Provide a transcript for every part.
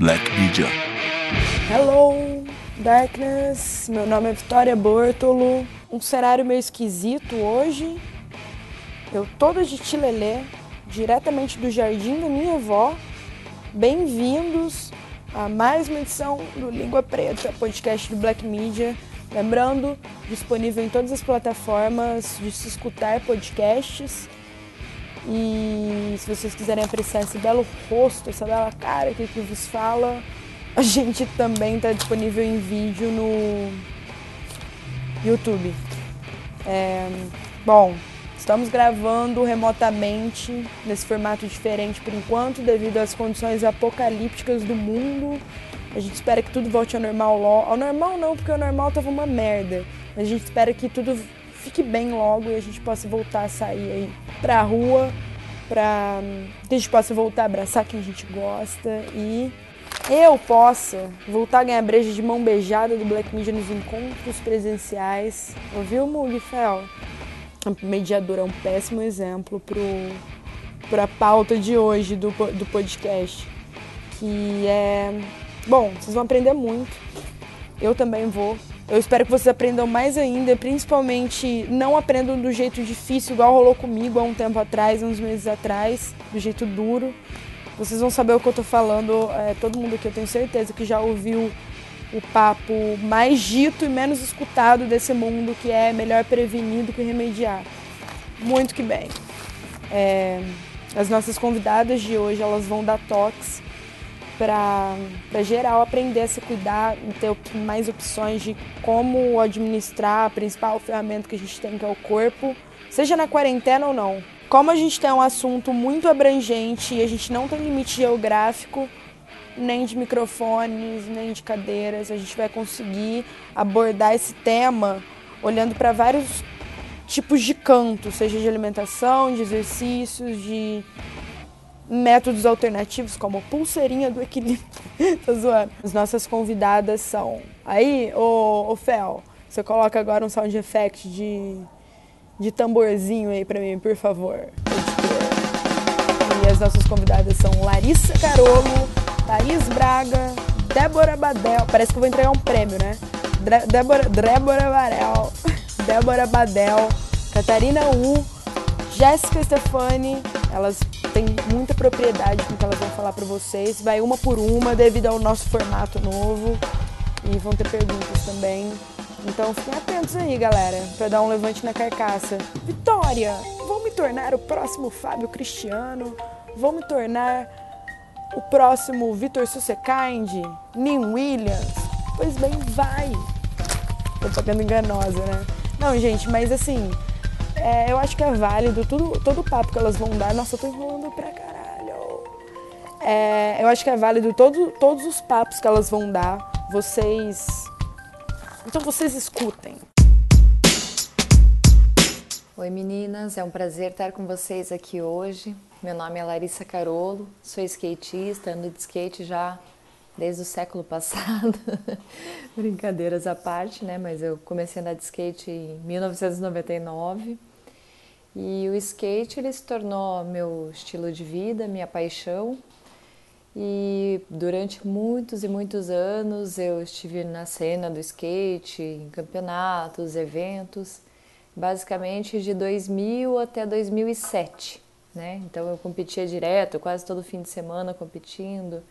Black Media. Hello, Darkness. Meu nome é Vitória Bortolo. Um cenário meio esquisito hoje. Eu toda de tilelê, diretamente do jardim da minha avó. Bem-vindos a mais uma edição do Língua Preta, podcast do Black Media. Lembrando, disponível em todas as plataformas de se escutar podcasts. E se vocês quiserem apreciar esse belo rosto, essa bela cara que, que vos fala, a gente também está disponível em vídeo no YouTube. É, bom, estamos gravando remotamente nesse formato diferente por enquanto, devido às condições apocalípticas do mundo. A gente espera que tudo volte ao normal logo. Ao normal não, porque o normal tava uma merda. A gente espera que tudo fique bem logo e a gente possa voltar a sair aí pra rua, pra que a gente possa voltar a abraçar quem a gente gosta e eu possa voltar a ganhar breja de mão beijada do Black Media nos encontros presenciais. Ouviu, Mugfel? A mediadora é um péssimo exemplo pro, pra pauta de hoje do, do podcast. Que é. Bom, vocês vão aprender muito. Eu também vou. Eu espero que vocês aprendam mais ainda, principalmente não aprendam do jeito difícil, igual rolou comigo há um tempo atrás, uns meses atrás, do jeito duro. Vocês vão saber o que eu tô falando. É, todo mundo aqui eu tenho certeza que já ouviu o papo mais dito e menos escutado desse mundo, que é melhor prevenir do que remediar. Muito que bem. É, as nossas convidadas de hoje elas vão dar toques para geral aprender a se cuidar, ter mais opções de como administrar a principal ferramenta que a gente tem, que é o corpo, seja na quarentena ou não. Como a gente tem um assunto muito abrangente e a gente não tem limite geográfico, nem de microfones, nem de cadeiras, a gente vai conseguir abordar esse tema olhando para vários tipos de canto, seja de alimentação, de exercícios, de métodos alternativos como pulseirinha do equilíbrio. Tô zoando. As nossas convidadas são. Aí, ô, ô Fel, você coloca agora um sound effect de, de tamborzinho aí pra mim, por favor. E as nossas convidadas são Larissa Carolo, Thaís Braga, Débora Badel. Parece que eu vou entregar um prêmio, né? Débora, Débora Varel, Débora Badel, Catarina U, Jéssica Stefani. Elas tem muita propriedade com o que elas vão falar para vocês. Vai uma por uma devido ao nosso formato novo e vão ter perguntas também. Então fiquem atentos aí, galera, para dar um levante na carcaça. Vitória! Vou me tornar o próximo Fábio Cristiano? Vou me tornar o próximo Vitor Sussekind? Nin Williams? Pois bem, vai! Ficando enganosa, né? Não, gente, mas assim, é, eu acho que é válido tudo, todo o papo que elas vão dar. Nossa, eu tô enrolando pra caralho. É, eu acho que é válido todo, todos os papos que elas vão dar. Vocês. Então vocês escutem. Oi meninas, é um prazer estar com vocês aqui hoje. Meu nome é Larissa Carolo, sou skatista, ando de skate já desde o século passado. Brincadeiras à parte, né? Mas eu comecei a andar de skate em 1999. E o skate ele se tornou meu estilo de vida, minha paixão. E durante muitos e muitos anos eu estive na cena do skate, em campeonatos, eventos, basicamente de 2000 até 2007, né? Então eu competia direto, quase todo fim de semana competindo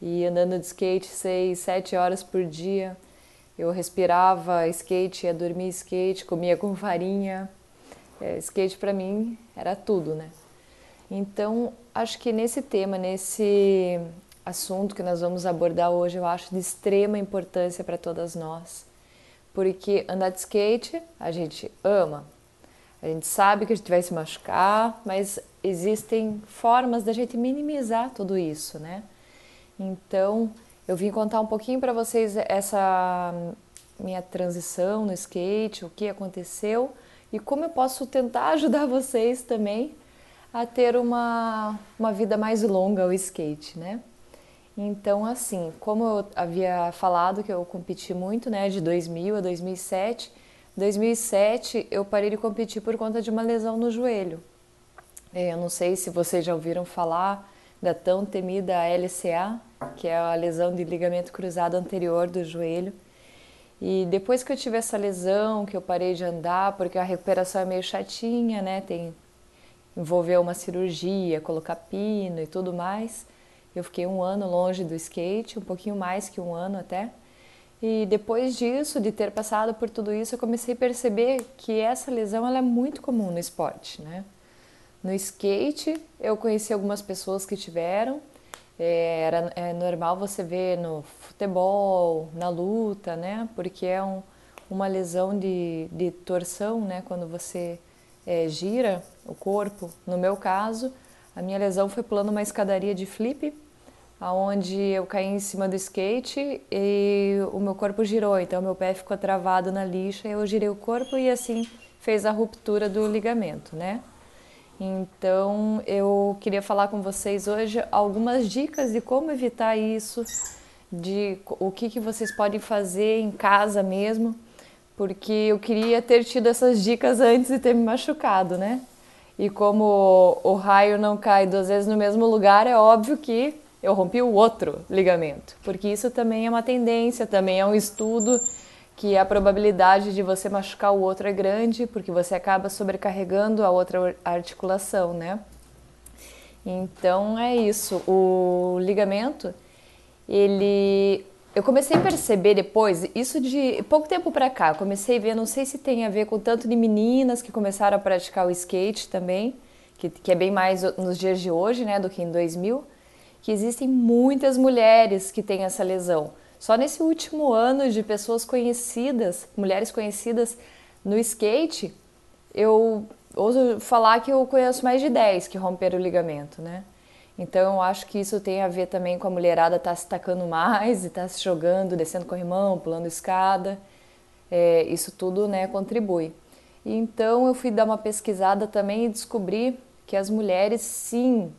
e andando de skate seis, sete horas por dia. Eu respirava skate, ia dormir skate, comia com farinha, é, skate para mim era tudo, né? Então, acho que nesse tema, nesse assunto que nós vamos abordar hoje, eu acho de extrema importância para todas nós. Porque andar de skate a gente ama, a gente sabe que a gente vai se machucar, mas existem formas da gente minimizar tudo isso, né? Então, eu vim contar um pouquinho para vocês essa minha transição no skate, o que aconteceu e como eu posso tentar ajudar vocês também a ter uma, uma vida mais longa ao skate, né? Então, assim, como eu havia falado que eu competi muito, né, de 2000 a 2007, 2007 eu parei de competir por conta de uma lesão no joelho. É, eu não sei se vocês já ouviram falar da tão temida LCA. que é a lesão de ligamento cruzado anterior do joelho. E depois que eu tive essa lesão, que eu parei de andar, porque a recuperação é meio chatinha, né? Tem envolveu uma cirurgia, colocar pino e tudo mais. Eu fiquei um ano longe do skate, um pouquinho mais que um ano até. E depois disso, de ter passado por tudo isso, eu comecei a perceber que essa lesão ela é muito comum no esporte, né? No skate, eu conheci algumas pessoas que tiveram. É, era é normal você ver no futebol, na luta, né? Porque é um, uma lesão de, de torção, né? Quando você é, gira o corpo. No meu caso, a minha lesão foi pulando uma escadaria de flip aonde eu caí em cima do skate e o meu corpo girou, então meu pé ficou travado na lixa, eu girei o corpo e assim fez a ruptura do ligamento, né? Então eu queria falar com vocês hoje algumas dicas de como evitar isso, de o que, que vocês podem fazer em casa mesmo, porque eu queria ter tido essas dicas antes de ter me machucado, né? E como o raio não cai duas vezes no mesmo lugar, é óbvio que eu rompi o outro ligamento, porque isso também é uma tendência, também é um estudo que a probabilidade de você machucar o outro é grande, porque você acaba sobrecarregando a outra articulação, né? Então é isso. O ligamento, ele eu comecei a perceber depois, isso de pouco tempo para cá, comecei a ver, não sei se tem a ver com tanto de meninas que começaram a praticar o skate também, que, que é bem mais nos dias de hoje, né, do que em 2000, que existem muitas mulheres que têm essa lesão. Só nesse último ano de pessoas conhecidas, mulheres conhecidas no skate, eu ouso falar que eu conheço mais de 10 que romperam o ligamento, né? Então eu acho que isso tem a ver também com a mulherada estar tá se tacando mais e estar tá se jogando, descendo corrimão, pulando escada. É, isso tudo né, contribui. E então eu fui dar uma pesquisada também e descobri que as mulheres sim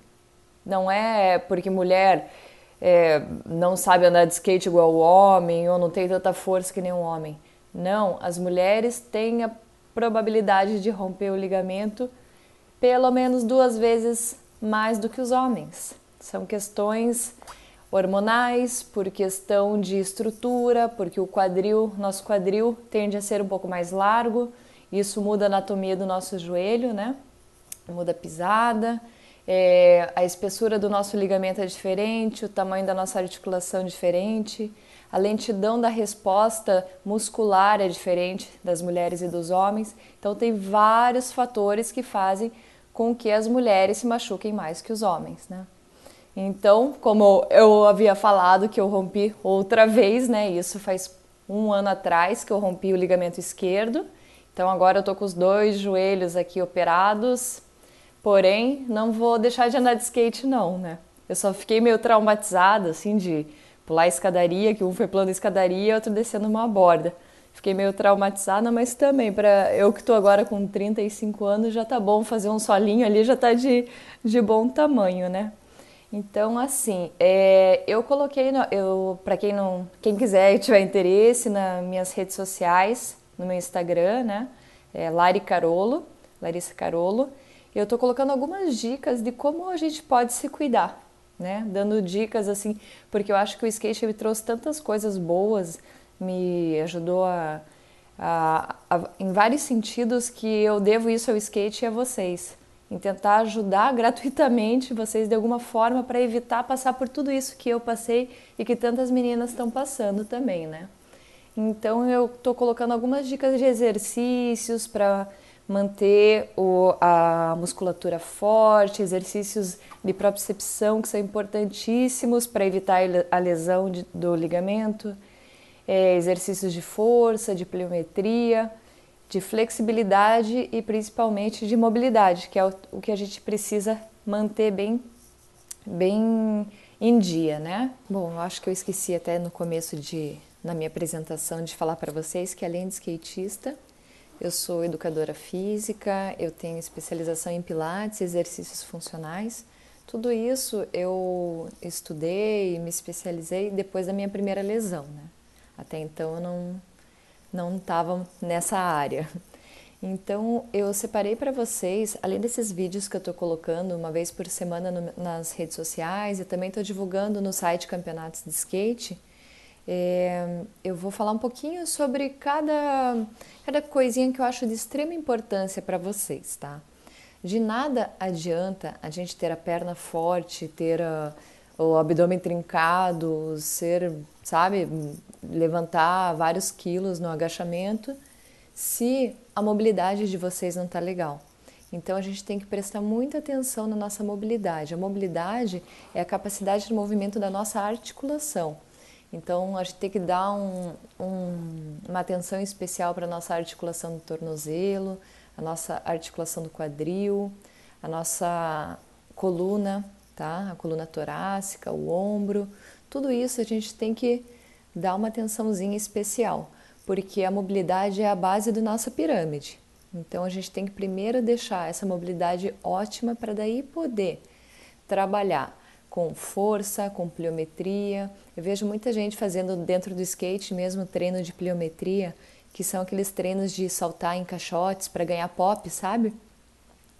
não é porque mulher é, não sabe andar de skate igual o homem ou não tem tanta força que nem um homem. Não, as mulheres têm a probabilidade de romper o ligamento pelo menos duas vezes mais do que os homens. São questões hormonais, por questão de estrutura, porque o quadril, nosso quadril tende a ser um pouco mais largo, isso muda a anatomia do nosso joelho, né? Muda a pisada, é, a espessura do nosso ligamento é diferente, o tamanho da nossa articulação é diferente, a lentidão da resposta muscular é diferente das mulheres e dos homens. Então, tem vários fatores que fazem com que as mulheres se machuquem mais que os homens, né? Então, como eu havia falado que eu rompi outra vez, né? Isso faz um ano atrás que eu rompi o ligamento esquerdo. Então agora eu tô com os dois joelhos aqui operados, Porém, não vou deixar de andar de skate não, né? Eu só fiquei meio traumatizada, assim, de pular a escadaria, que um foi pulando a escadaria e outro descendo uma borda. Fiquei meio traumatizada, mas também, para eu que estou agora com 35 anos, já tá bom fazer um solinho ali, já tá de, de bom tamanho, né? Então, assim, é, eu coloquei, no, eu, para quem não, quem quiser e tiver interesse, nas minhas redes sociais, no meu Instagram, né? É Lari Carolo, Larissa Carolo eu estou colocando algumas dicas de como a gente pode se cuidar, né? Dando dicas assim, porque eu acho que o skate me trouxe tantas coisas boas, me ajudou a, a, a, em vários sentidos que eu devo isso ao skate e a vocês. Em tentar ajudar gratuitamente vocês de alguma forma para evitar passar por tudo isso que eu passei e que tantas meninas estão passando também, né? Então eu estou colocando algumas dicas de exercícios para manter o, a musculatura forte, exercícios de propriocepção que são importantíssimos para evitar a lesão de, do ligamento, é, exercícios de força, de pliometria, de flexibilidade e principalmente de mobilidade, que é o, o que a gente precisa manter bem, bem em dia, né? Bom, acho que eu esqueci até no começo de na minha apresentação de falar para vocês que além de skatista, eu sou educadora física, eu tenho especialização em pilates, exercícios funcionais. Tudo isso eu estudei, me especializei depois da minha primeira lesão, né? Até então eu não não estava nessa área. Então eu separei para vocês, além desses vídeos que eu estou colocando uma vez por semana no, nas redes sociais e também estou divulgando no site Campeonatos de Skate, é, eu vou falar um pouquinho sobre cada, cada coisinha que eu acho de extrema importância para vocês, tá? De nada adianta a gente ter a perna forte, ter a, o abdômen trincado, ser, sabe, levantar vários quilos no agachamento, se a mobilidade de vocês não está legal. Então a gente tem que prestar muita atenção na nossa mobilidade. A mobilidade é a capacidade de movimento da nossa articulação. Então a gente tem que dar um, um, uma atenção especial para a nossa articulação do tornozelo, a nossa articulação do quadril, a nossa coluna, tá? A coluna torácica, o ombro, tudo isso a gente tem que dar uma atençãozinha especial, porque a mobilidade é a base da nossa pirâmide. Então a gente tem que primeiro deixar essa mobilidade ótima para daí poder trabalhar com força, com pliometria. Eu vejo muita gente fazendo dentro do skate mesmo treino de pliometria, que são aqueles treinos de saltar em caixotes para ganhar pop, sabe?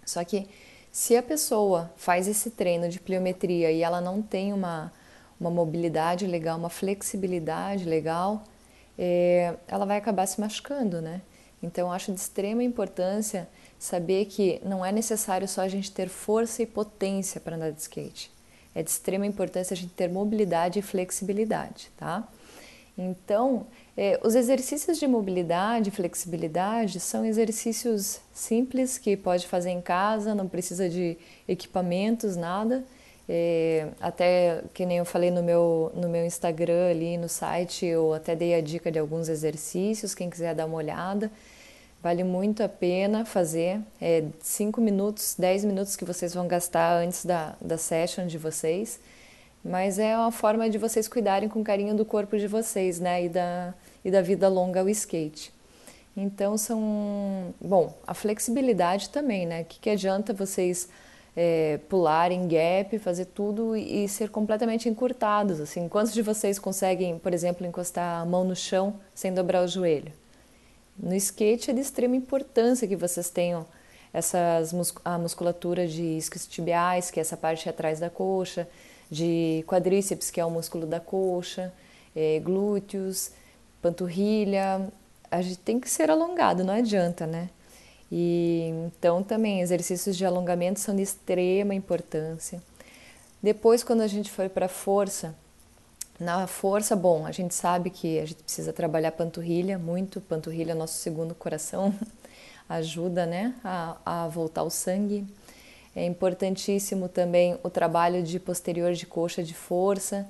Só que se a pessoa faz esse treino de pliometria e ela não tem uma, uma mobilidade legal, uma flexibilidade legal, é, ela vai acabar se machucando, né? Então, acho de extrema importância saber que não é necessário só a gente ter força e potência para andar de skate. É de extrema importância a gente ter mobilidade e flexibilidade, tá? Então, é, os exercícios de mobilidade e flexibilidade são exercícios simples que pode fazer em casa, não precisa de equipamentos, nada. É, até que nem eu falei no meu, no meu Instagram ali no site, eu até dei a dica de alguns exercícios, quem quiser dar uma olhada. Vale muito a pena fazer. É 5 minutos, 10 minutos que vocês vão gastar antes da, da session de vocês. Mas é uma forma de vocês cuidarem com carinho do corpo de vocês, né? E da, e da vida longa ao skate. Então são. Bom, a flexibilidade também, né? O que, que adianta vocês é, pularem gap, fazer tudo e, ser completamente encurtados? Assim, quantos de vocês conseguem, por exemplo, encostar a mão no chão sem dobrar o joelho? No skate é de extrema importância que vocês tenham essas, a musculatura de isquiotibiais, que é essa parte atrás da coxa, de quadríceps, que é o músculo da coxa, é, glúteos, panturrilha. A gente tem que ser alongado, não adianta, né? E então também exercícios de alongamento são de extrema importância. Depois, quando a gente for para força, na força, bom, a gente sabe que a gente precisa trabalhar panturrilha muito, panturrilha é nosso segundo coração, ajuda né, a, a voltar o sangue. É importantíssimo também o trabalho de posterior de coxa de força,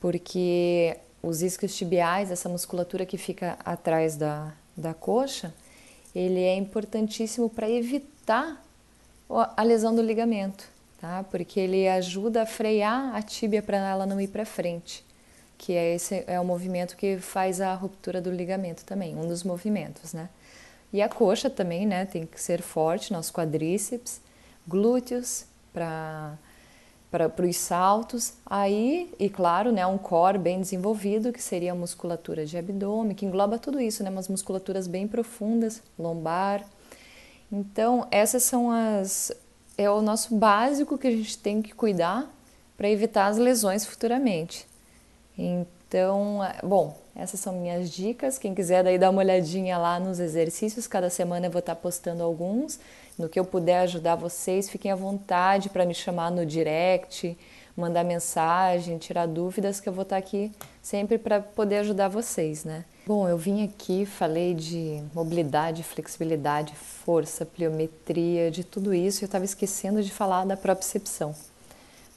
porque os isquios tibiais, essa musculatura que fica atrás da, da coxa, ele é importantíssimo para evitar a lesão do ligamento, tá? Porque ele ajuda a frear a tíbia para ela não ir para frente que é esse é o movimento que faz a ruptura do ligamento também, um dos movimentos, né? E a coxa também, né, tem que ser forte, nosso quadríceps, glúteos para para os saltos, aí, e claro, né, um core bem desenvolvido, que seria a musculatura de abdômen, que engloba tudo isso, né, umas musculaturas bem profundas, lombar. Então, essas são as é o nosso básico que a gente tem que cuidar para evitar as lesões futuramente. Então, é, bom, essas são minhas dicas. Quem quiser daí dar uma olhadinha lá nos exercícios, cada semana eu vou estar postando alguns. No que eu puder ajudar vocês, fiquem à vontade para me chamar no direct, mandar mensagem, tirar dúvidas, que eu vou estar aqui sempre para poder ajudar vocês, né? Bom, eu vim aqui, falei de mobilidade, flexibilidade, força, pliometria, de tudo isso, eu estava esquecendo de falar da propriocepção.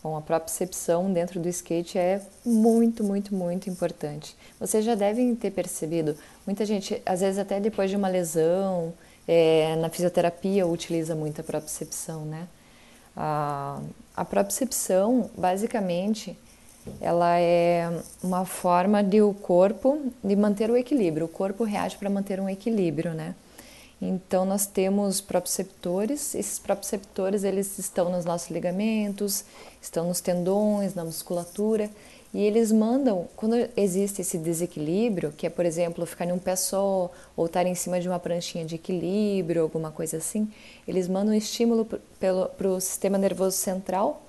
Bom, a propriocepção dentro do skate é muito, muito, muito importante. Vocês já devem ter percebido, muita gente, às vezes até depois de uma lesão, é, na fisioterapia utiliza muito a propriocepção, né? A, a propriocepção, basicamente, ela é uma forma de o corpo de manter o equilíbrio. O corpo reage para manter um equilíbrio, né? Então nós temos proprioceptores, esses proprioceptores eles estão nos nossos ligamentos, estão nos tendões, na musculatura. E eles mandam, quando existe esse desequilíbrio, que é, por exemplo, ficar em um pé só, ou estar em cima de uma pranchinha de equilíbrio, alguma coisa assim, eles mandam um estímulo para o sistema nervoso central,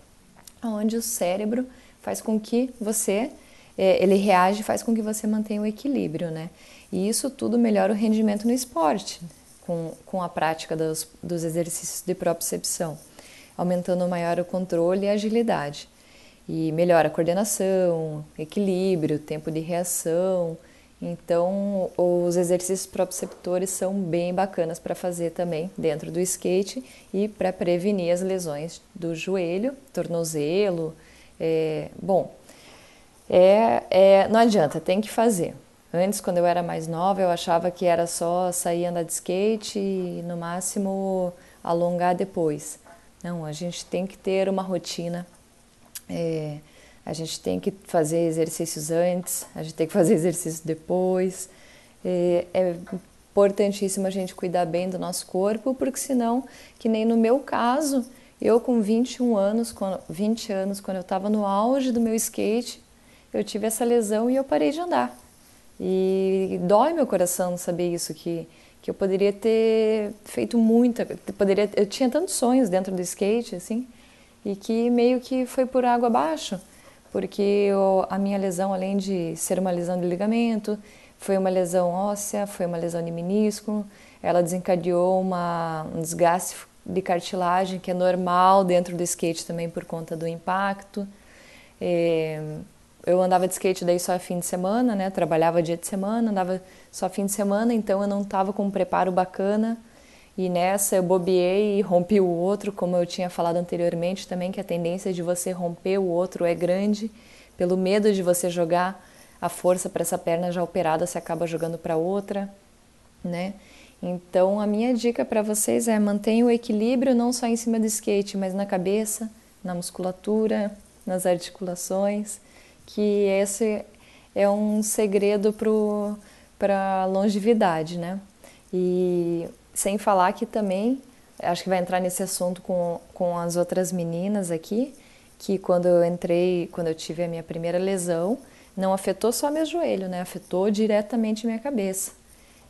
onde o cérebro faz com que você, é, ele reage, faz com que você mantenha o equilíbrio, né? E isso tudo melhora o rendimento no esporte, com, com a prática dos, dos exercícios de propriocepção, aumentando maior o controle e a agilidade e melhora a coordenação, equilíbrio, tempo de reação. Então, os exercícios proprioceptores são bem bacanas para fazer também dentro do skate e para prevenir as lesões do joelho, tornozelo. É, bom, é, é, não adianta, tem que fazer. Antes, quando eu era mais nova, eu achava que era só sair andar de skate e no máximo alongar depois. Não, a gente tem que ter uma rotina é, a gente tem que fazer exercícios antes, a gente tem que fazer exercícios depois. É, é importantíssimo a gente cuidar bem do nosso corpo, porque senão, que nem no meu caso, eu com 21 anos, 20 anos, quando eu estava no auge do meu skate, eu tive essa lesão e eu parei de andar. E dói meu coração saber isso, que, que eu poderia ter feito muita, poderia, eu tinha tantos sonhos dentro do skate, assim, e que meio que foi por água abaixo, porque eu, a minha lesão, além de ser uma lesão de ligamento, foi uma lesão óssea, foi uma lesão de menisco, ela desencadeou uma, um desgaste de cartilagem que é normal dentro do skate também por conta do impacto. É, eu andava de skate daí só fim de semana, né? Trabalhava dia de semana, andava só fim de semana, então eu não estava com um preparo bacana e nessa eu bobeei e rompi o outro, como eu tinha falado anteriormente também, que a tendência de você romper o outro é grande, pelo medo de você jogar a força para essa perna já operada, você acaba jogando para outra, né? Então a minha dica para vocês é mantenha o equilíbrio não só em cima do skate, mas na cabeça, na musculatura, nas articulações, que esse é um segredo para a longevidade, né? E sem falar que também, acho que vai entrar nesse assunto com, com as outras meninas aqui, que quando eu entrei, quando eu tive a minha primeira lesão, não afetou só meu joelho, né? Afetou diretamente minha cabeça.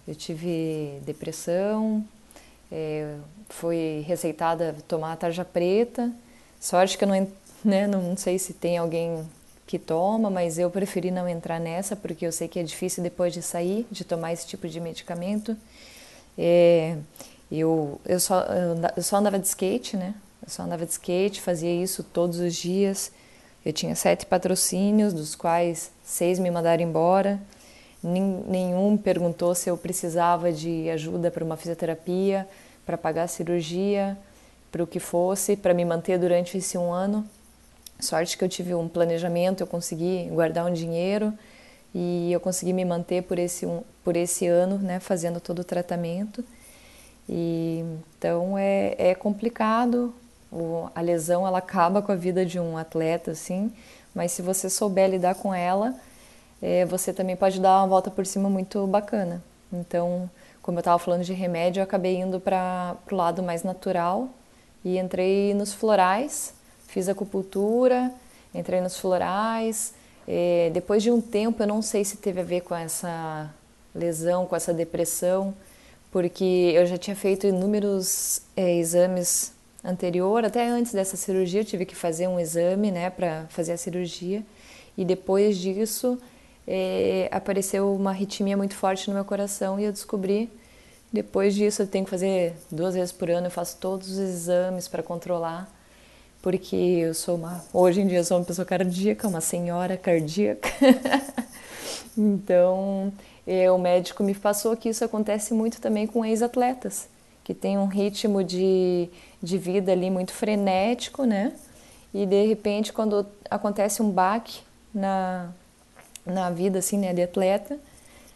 Eu tive depressão, é, foi receitada tomar tarja preta. Sorte que eu não, né, não sei se tem alguém que toma, mas eu preferi não entrar nessa porque eu sei que é difícil depois de sair de tomar esse tipo de medicamento. É, eu, eu, só, eu só andava de skate, né? Eu só andava de skate, fazia isso todos os dias. Eu tinha sete patrocínios, dos quais seis me mandaram embora. Nenhum perguntou se eu precisava de ajuda para uma fisioterapia, para pagar a cirurgia, para o que fosse, para me manter durante esse um ano. Sorte que eu tive um planejamento, eu consegui guardar um dinheiro e eu consegui me manter por esse, por esse ano, né, fazendo todo o tratamento. E, então é, é complicado, o, a lesão ela acaba com a vida de um atleta, assim, mas se você souber lidar com ela, é, você também pode dar uma volta por cima muito bacana. Então, como eu estava falando de remédio, eu acabei indo para o lado mais natural e entrei nos florais, fiz acupuntura, entrei nos florais, é, depois de um tempo, eu não sei se teve a ver com essa lesão, com essa depressão, porque eu já tinha feito inúmeros é, exames anterior, até antes dessa cirurgia, eu tive que fazer um exame, né, para fazer a cirurgia. E depois disso, é, apareceu uma arritmia muito forte no meu coração e eu descobri. Depois disso, eu tenho que fazer duas vezes por ano, eu faço todos os exames para controlar porque eu sou uma, hoje em dia eu sou uma pessoa cardíaca, uma senhora cardíaca. então, é, o médico me passou que isso acontece muito também com ex-atletas, que tem um ritmo de, de vida ali muito frenético, né? E de repente, quando acontece um baque na, na vida assim, né, de atleta,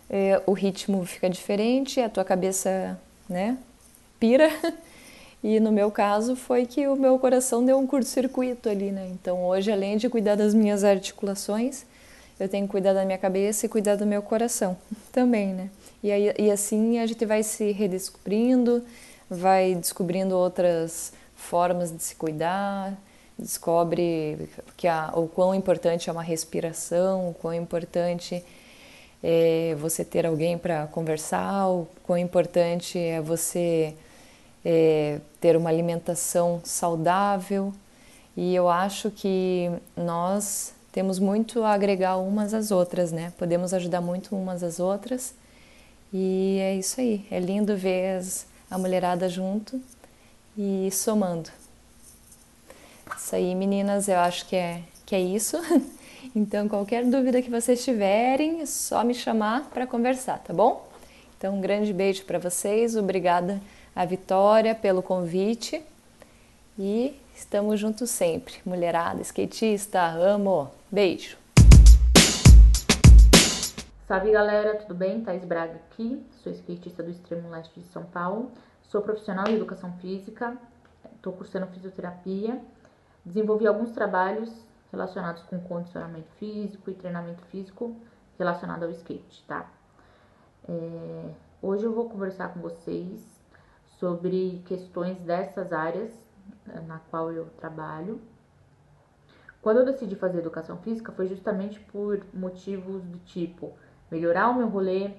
é, o ritmo fica diferente, a tua cabeça, né, pira E no meu caso foi que o meu coração deu um curto-circuito ali, né? Então hoje, além de cuidar das minhas articulações, eu tenho que cuidar da minha cabeça e cuidar do meu coração também, né? E, aí, e assim a gente vai se redescobrindo, vai descobrindo outras formas de se cuidar, descobre que a, o quão importante é uma respiração, o quão importante é você ter alguém para conversar, o quão importante é você é, ter uma alimentação saudável. E eu acho que nós temos muito a agregar umas às outras, né? Podemos ajudar muito umas às outras. E é isso aí. É lindo ver as, a mulherada junto e somando. Isso aí, meninas, eu acho que é, que é isso. Então, qualquer dúvida que vocês tiverem, é só me chamar para conversar, tá bom? Então, um grande beijo para vocês. Obrigada a Vitória pelo convite. E estamos juntos sempre. Mulherada, skatista, amo. Beijo. Salve galera, tudo bem? Thais Braga aqui, sou skatista do extremo leste de São Paulo, sou profissional em educação física, estou cursando fisioterapia, desenvolvi alguns trabalhos relacionados com condicionamento físico e treinamento físico relacionado ao skate, tá? É, hoje eu vou conversar com vocês sobre questões dessas áreas né, na qual eu trabalho. Quando eu decidi fazer educação física foi justamente por motivos do tipo melhorar o meu rolê,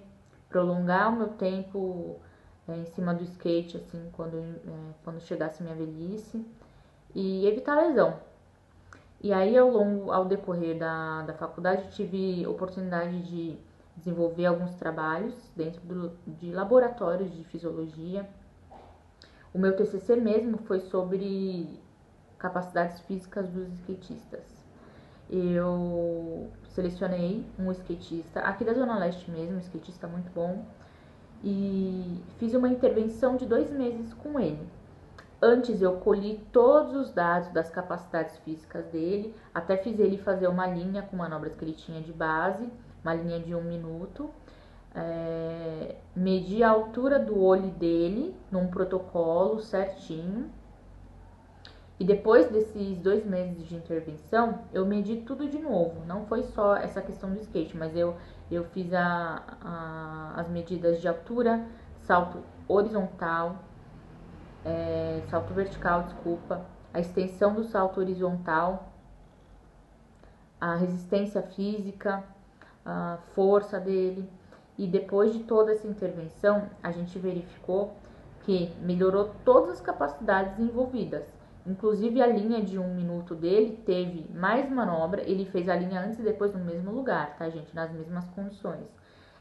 prolongar o meu tempo é, em cima do skate, assim, quando, é, quando chegasse minha velhice e evitar lesão. E aí, ao longo, ao decorrer da, da faculdade, tive oportunidade de desenvolver alguns trabalhos dentro do, de laboratórios de fisiologia. O meu TCC mesmo foi sobre capacidades físicas dos skatistas. Eu selecionei um skatista, aqui da Zona Leste mesmo, um skatista muito bom, e fiz uma intervenção de dois meses com ele. Antes eu colhi todos os dados das capacidades físicas dele, até fiz ele fazer uma linha com manobras que ele tinha de base, uma linha de um minuto. É, medi a altura do olho dele num protocolo certinho. E depois desses dois meses de intervenção, eu medi tudo de novo. Não foi só essa questão do skate, mas eu, eu fiz a, a, as medidas de altura, salto horizontal, é, salto vertical, desculpa, a extensão do salto horizontal, a resistência física, a força dele. E depois de toda essa intervenção, a gente verificou que melhorou todas as capacidades envolvidas. Inclusive a linha de um minuto dele teve mais manobra, ele fez a linha antes e depois no mesmo lugar, tá, gente? Nas mesmas condições.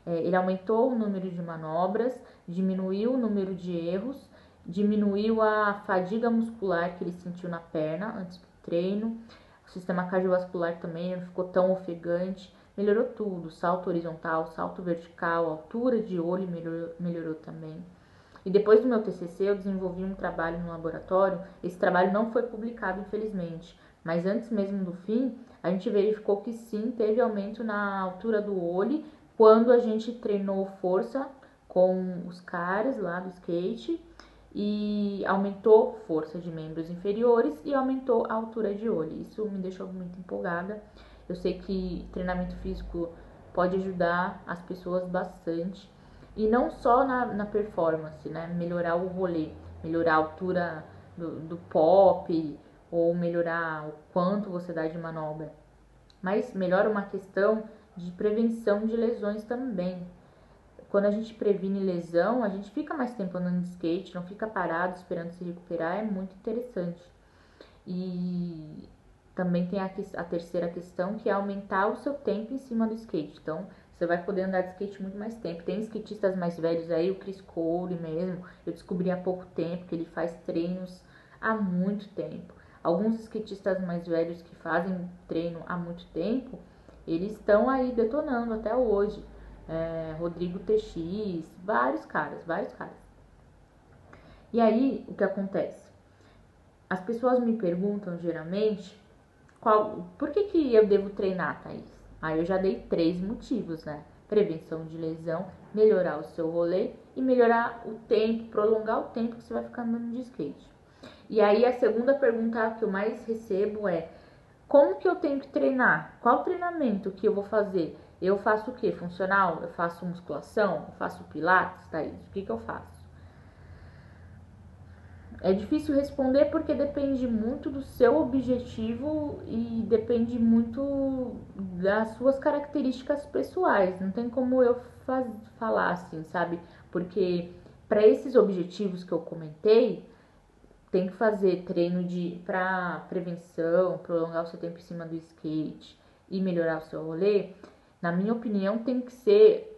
É, ele aumentou o número de manobras, diminuiu o número de erros diminuiu a fadiga muscular que ele sentiu na perna antes do treino. O sistema cardiovascular também não ficou tão ofegante. Melhorou tudo, salto horizontal, salto vertical, altura de olho melhorou, melhorou também. E depois do meu TCC, eu desenvolvi um trabalho no laboratório. Esse trabalho não foi publicado, infelizmente, mas antes mesmo do fim, a gente verificou que sim, teve aumento na altura do olho quando a gente treinou força com os caras lá do skate e aumentou força de membros inferiores e aumentou a altura de olho. Isso me deixou muito empolgada. Eu sei que treinamento físico pode ajudar as pessoas bastante e não só na, na performance, né? Melhorar o rolê, melhorar a altura do, do pop ou melhorar o quanto você dá de manobra, mas melhora uma questão de prevenção de lesões também. Quando a gente previne lesão, a gente fica mais tempo andando de skate, não fica parado esperando se recuperar, é muito interessante. E também tem a, a terceira questão, que é aumentar o seu tempo em cima do skate. Então, você vai poder andar de skate muito mais tempo. Tem skatistas mais velhos aí, o Chris Cole mesmo, eu descobri há pouco tempo que ele faz treinos há muito tempo. Alguns skatistas mais velhos que fazem treino há muito tempo, eles estão aí detonando até hoje é, Rodrigo TX, vários caras, vários caras. E aí, o que acontece? As pessoas me perguntam geralmente qual, por que, que eu devo treinar, Thaís? Aí eu já dei três motivos, né? Prevenção de lesão, melhorar o seu rolê e melhorar o tempo, prolongar o tempo que você vai ficar andando de skate. E aí a segunda pergunta que eu mais recebo é como que eu tenho que treinar? Qual treinamento que eu vou fazer? Eu faço o que? Funcional? Eu faço musculação? Eu faço pilates, Thaís? O que, que eu faço? É difícil responder porque depende muito do seu objetivo e depende muito das suas características pessoais. Não tem como eu faz, falar assim, sabe? Porque para esses objetivos que eu comentei, tem que fazer treino de para prevenção, prolongar o seu tempo em cima do skate e melhorar o seu rolê. Na minha opinião, tem que ser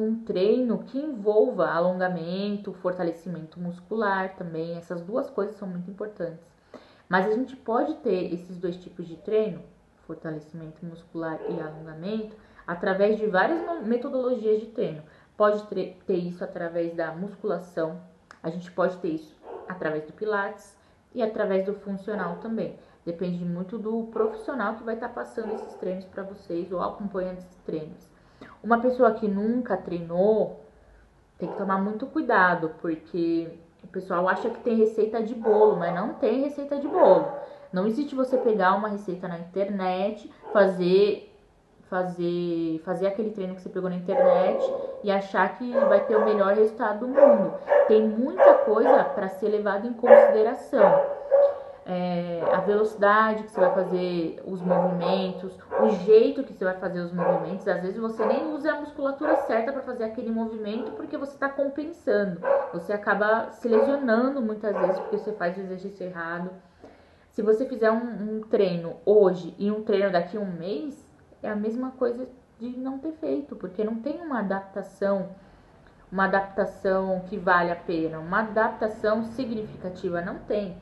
um treino que envolva alongamento, fortalecimento muscular também. Essas duas coisas são muito importantes. Mas a gente pode ter esses dois tipos de treino, fortalecimento muscular e alongamento, através de várias metodologias de treino. Pode ter isso através da musculação, a gente pode ter isso através do Pilates e através do funcional também. Depende muito do profissional que vai estar passando esses treinos para vocês ou acompanhando esses treinos. Uma pessoa que nunca treinou tem que tomar muito cuidado, porque o pessoal acha que tem receita de bolo, mas não tem receita de bolo. Não existe você pegar uma receita na internet, fazer fazer fazer aquele treino que você pegou na internet e achar que vai ter o melhor resultado do mundo. Tem muita coisa para ser levada em consideração é, a velocidade que você vai fazer os movimentos, o jeito que você vai fazer os movimentos. Às vezes você nem usa a musculatura certa para fazer aquele movimento porque você está compensando. Você acaba se lesionando muitas vezes porque você faz o exercício errado. Se você fizer um, um treino hoje e um treino daqui a um mês, é a mesma coisa de não ter feito, porque não tem uma adaptação uma adaptação que vale a pena, uma adaptação significativa não tem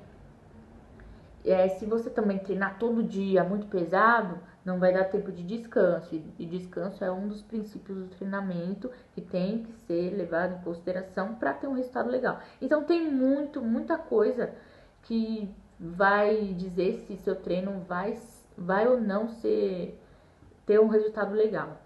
é, se você também treinar todo dia muito pesado, não vai dar tempo de descanso. E, descanso é um dos princípios do treinamento que tem que ser levado em consideração para ter um resultado legal. Então tem muito, muita coisa que vai dizer se seu treino vai, vai ou não ser ter um resultado legal.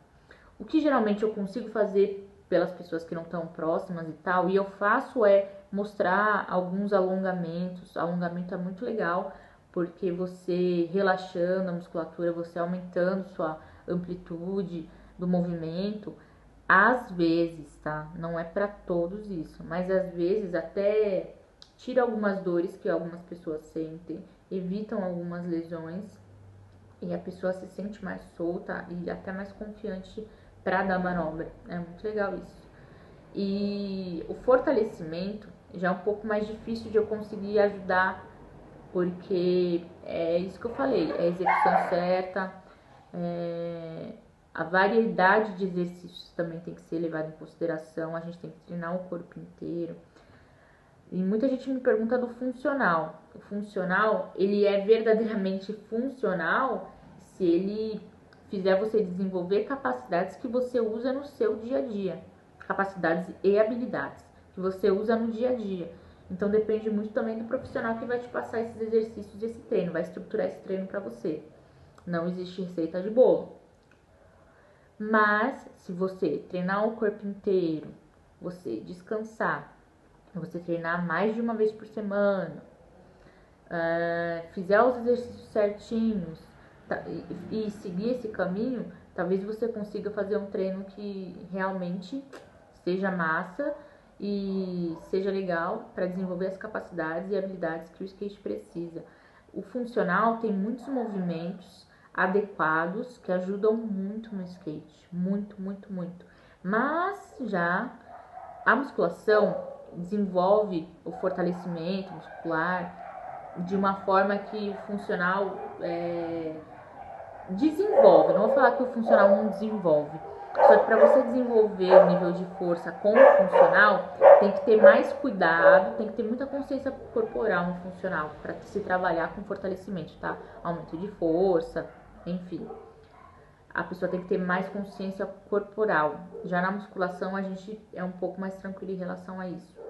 O que geralmente eu consigo fazer pelas pessoas que não estão próximas e tal, e eu faço é mostrar alguns alongamentos. Alongamento é muito legal porque você relaxando a musculatura, você aumentando sua amplitude do movimento, às vezes, tá? Não é para todos isso, mas às vezes até tira algumas dores que algumas pessoas sentem, evitam algumas lesões e a pessoa se sente mais solta e até mais confiante para dar manobra. É muito legal isso. E o fortalecimento já é um pouco mais difícil de eu conseguir ajudar porque é isso que eu falei, é a execução certa, é, a variedade de exercícios também tem que ser levada em consideração, a gente tem que treinar o corpo inteiro. E muita gente me pergunta do funcional. O funcional, ele é verdadeiramente funcional se ele fizer você desenvolver capacidades que você usa no seu dia a dia, capacidades e habilidades que você usa no dia a dia. Então depende muito também do profissional que vai te passar esses exercícios e esse treino, vai estruturar esse treino para você. Não existe receita de bolo. Mas se você treinar o corpo inteiro, você descansar, você treinar mais de uma vez por semana, uh, fizer os exercícios certinhos tá, e, e seguir esse caminho, talvez você consiga fazer um treino que realmente seja massa e seja legal para desenvolver as capacidades e habilidades que o skate precisa. O funcional tem muitos movimentos adequados que ajudam muito no skate, muito, muito, muito. Mas já a musculação desenvolve o fortalecimento muscular de uma forma que o funcional é, desenvolve. Não vou falar que o funcional não desenvolve, só que para você desenvolver o nível de força com o funcional, tem que ter mais cuidado, tem que ter muita consciência corporal no funcional para se trabalhar com fortalecimento, tá? Aumento de força, enfim. A pessoa tem que ter mais consciência corporal. Já na musculação a gente é um pouco mais tranquilo em relação a isso.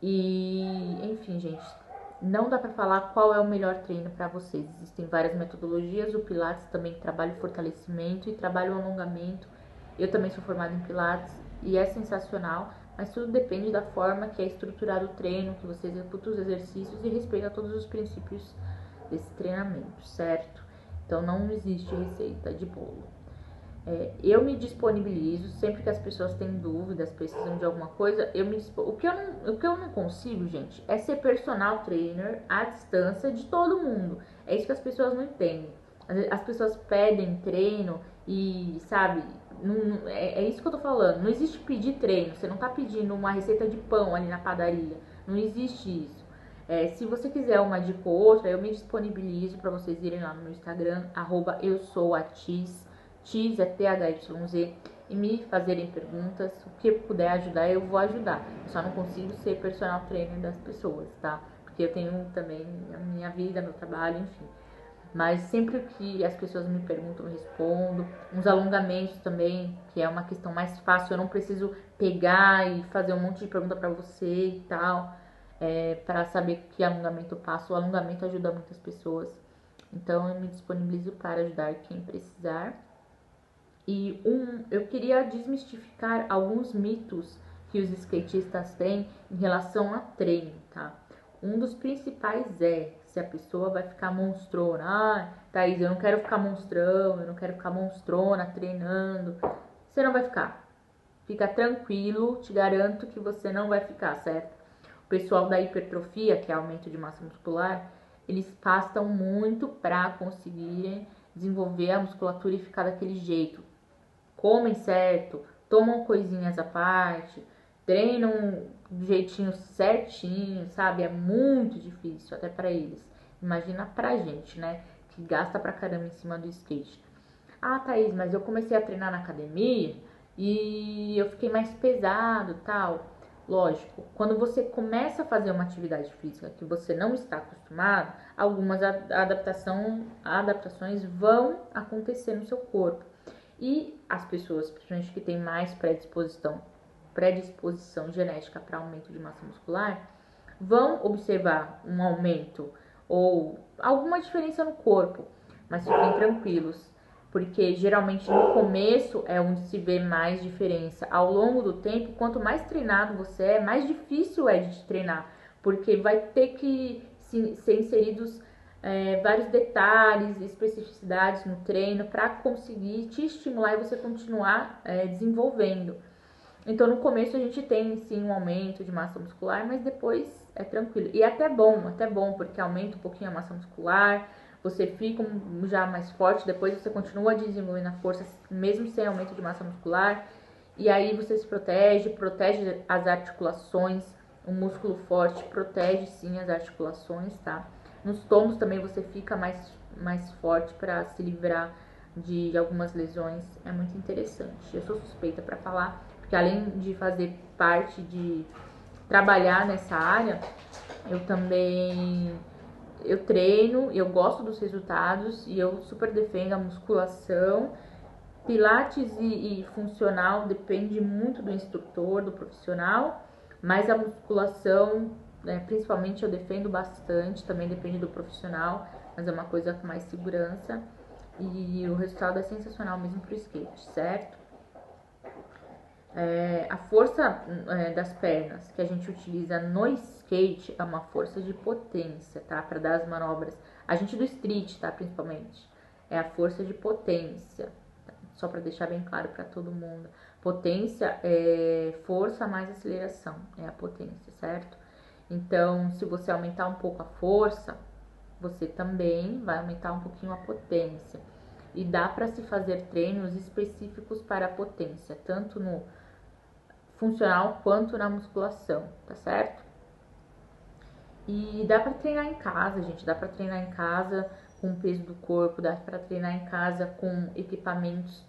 E, enfim, gente, não dá para falar qual é o melhor treino para vocês. Existem várias metodologias. O Pilates também trabalha o fortalecimento e trabalha o alongamento. Eu também sou formada em Pilates e é sensacional, mas tudo depende da forma que é estruturado o treino, que você executa os exercícios e respeita todos os princípios desse treinamento, certo? Então não existe receita de bolo. É, eu me disponibilizo sempre que as pessoas têm dúvidas, precisam de alguma coisa. Eu me o que eu não, o que eu não consigo, gente, é ser personal trainer à distância de todo mundo. É isso que as pessoas não entendem. As pessoas pedem treino e, sabe, não, é, é, isso que eu tô falando. Não existe pedir treino. Você não tá pedindo uma receita de pão ali na padaria. Não existe isso. É, se você quiser uma dica ou outra, eu me disponibilizo para vocês irem lá no meu Instagram, arroba eu sou a Tis é T-H-Y-Z, e me fazerem perguntas. O que puder ajudar, eu vou ajudar. Eu só não consigo ser personal trainer das pessoas, tá? Porque eu tenho também a minha vida, meu trabalho, enfim. Mas sempre que as pessoas me perguntam, eu respondo. Uns alongamentos também, que é uma questão mais fácil, eu não preciso pegar e fazer um monte de pergunta para você e tal, é, para saber que alongamento eu passo. O alongamento ajuda muitas pessoas. Então eu me disponibilizo para ajudar quem precisar. E um, eu queria desmistificar alguns mitos que os skatistas têm em relação a treino, tá? Um dos principais é se a pessoa vai ficar monstrona. Ah, Thaís, eu não quero ficar monstrão, eu não quero ficar monstrona treinando. Você não vai ficar. Fica tranquilo, te garanto que você não vai ficar, certo? O pessoal da hipertrofia, que é aumento de massa muscular, eles pastam muito para conseguirem desenvolver a musculatura e ficar daquele jeito. Comem certo, tomam coisinhas à parte, treinam do jeitinho certinho, sabe? É muito difícil até para eles. Imagina pra gente, né? Que gasta pra caramba em cima do skate. Ah, Thaís, mas eu comecei a treinar na academia e eu fiquei mais pesado, tal. Lógico, quando você começa a fazer uma atividade física que você não está acostumado, algumas adaptação, adaptações vão acontecer no seu corpo. E as pessoas, principalmente que têm mais predisposição predisposição genética para aumento de massa muscular, vão observar um aumento ou alguma diferença no corpo, mas fiquem tranquilos, porque geralmente no começo é onde se vê mais diferença. Ao longo do tempo, quanto mais treinado você é, mais difícil é de treinar, porque vai ter que ser inseridos é, vários detalhes, especificidades no treino para conseguir te estimular e você continuar é, desenvolvendo. Então, no começo a gente tem sim um aumento de massa muscular, mas depois é tranquilo. E até bom, até bom, porque aumenta um pouquinho a massa muscular, você fica já mais forte, depois você continua desenvolvendo a força, mesmo sem aumento de massa muscular. E aí você se protege, protege as articulações, o músculo forte protege sim as articulações, tá? Nos tomos também você fica mais, mais forte para se livrar de algumas lesões. É muito interessante. Eu sou suspeita para falar porque além de fazer parte de trabalhar nessa área, eu também eu treino, eu gosto dos resultados e eu super defendo a musculação. Pilates e, e funcional depende muito do instrutor, do profissional, mas a musculação, né, principalmente, eu defendo bastante, também depende do profissional, mas é uma coisa com mais segurança e o resultado é sensacional mesmo para o skate, certo? É, a força é, das pernas que a gente utiliza no skate é uma força de potência, tá? Para dar as manobras. A gente do street, tá? Principalmente. É a força de potência. Tá? Só para deixar bem claro para todo mundo. Potência é força mais aceleração. É a potência, certo? Então, se você aumentar um pouco a força, você também vai aumentar um pouquinho a potência. E dá para se fazer treinos específicos para a potência, tanto no funcional quanto na musculação, tá certo? E dá para treinar em casa, gente, dá para treinar em casa com o peso do corpo, dá para treinar em casa com equipamentos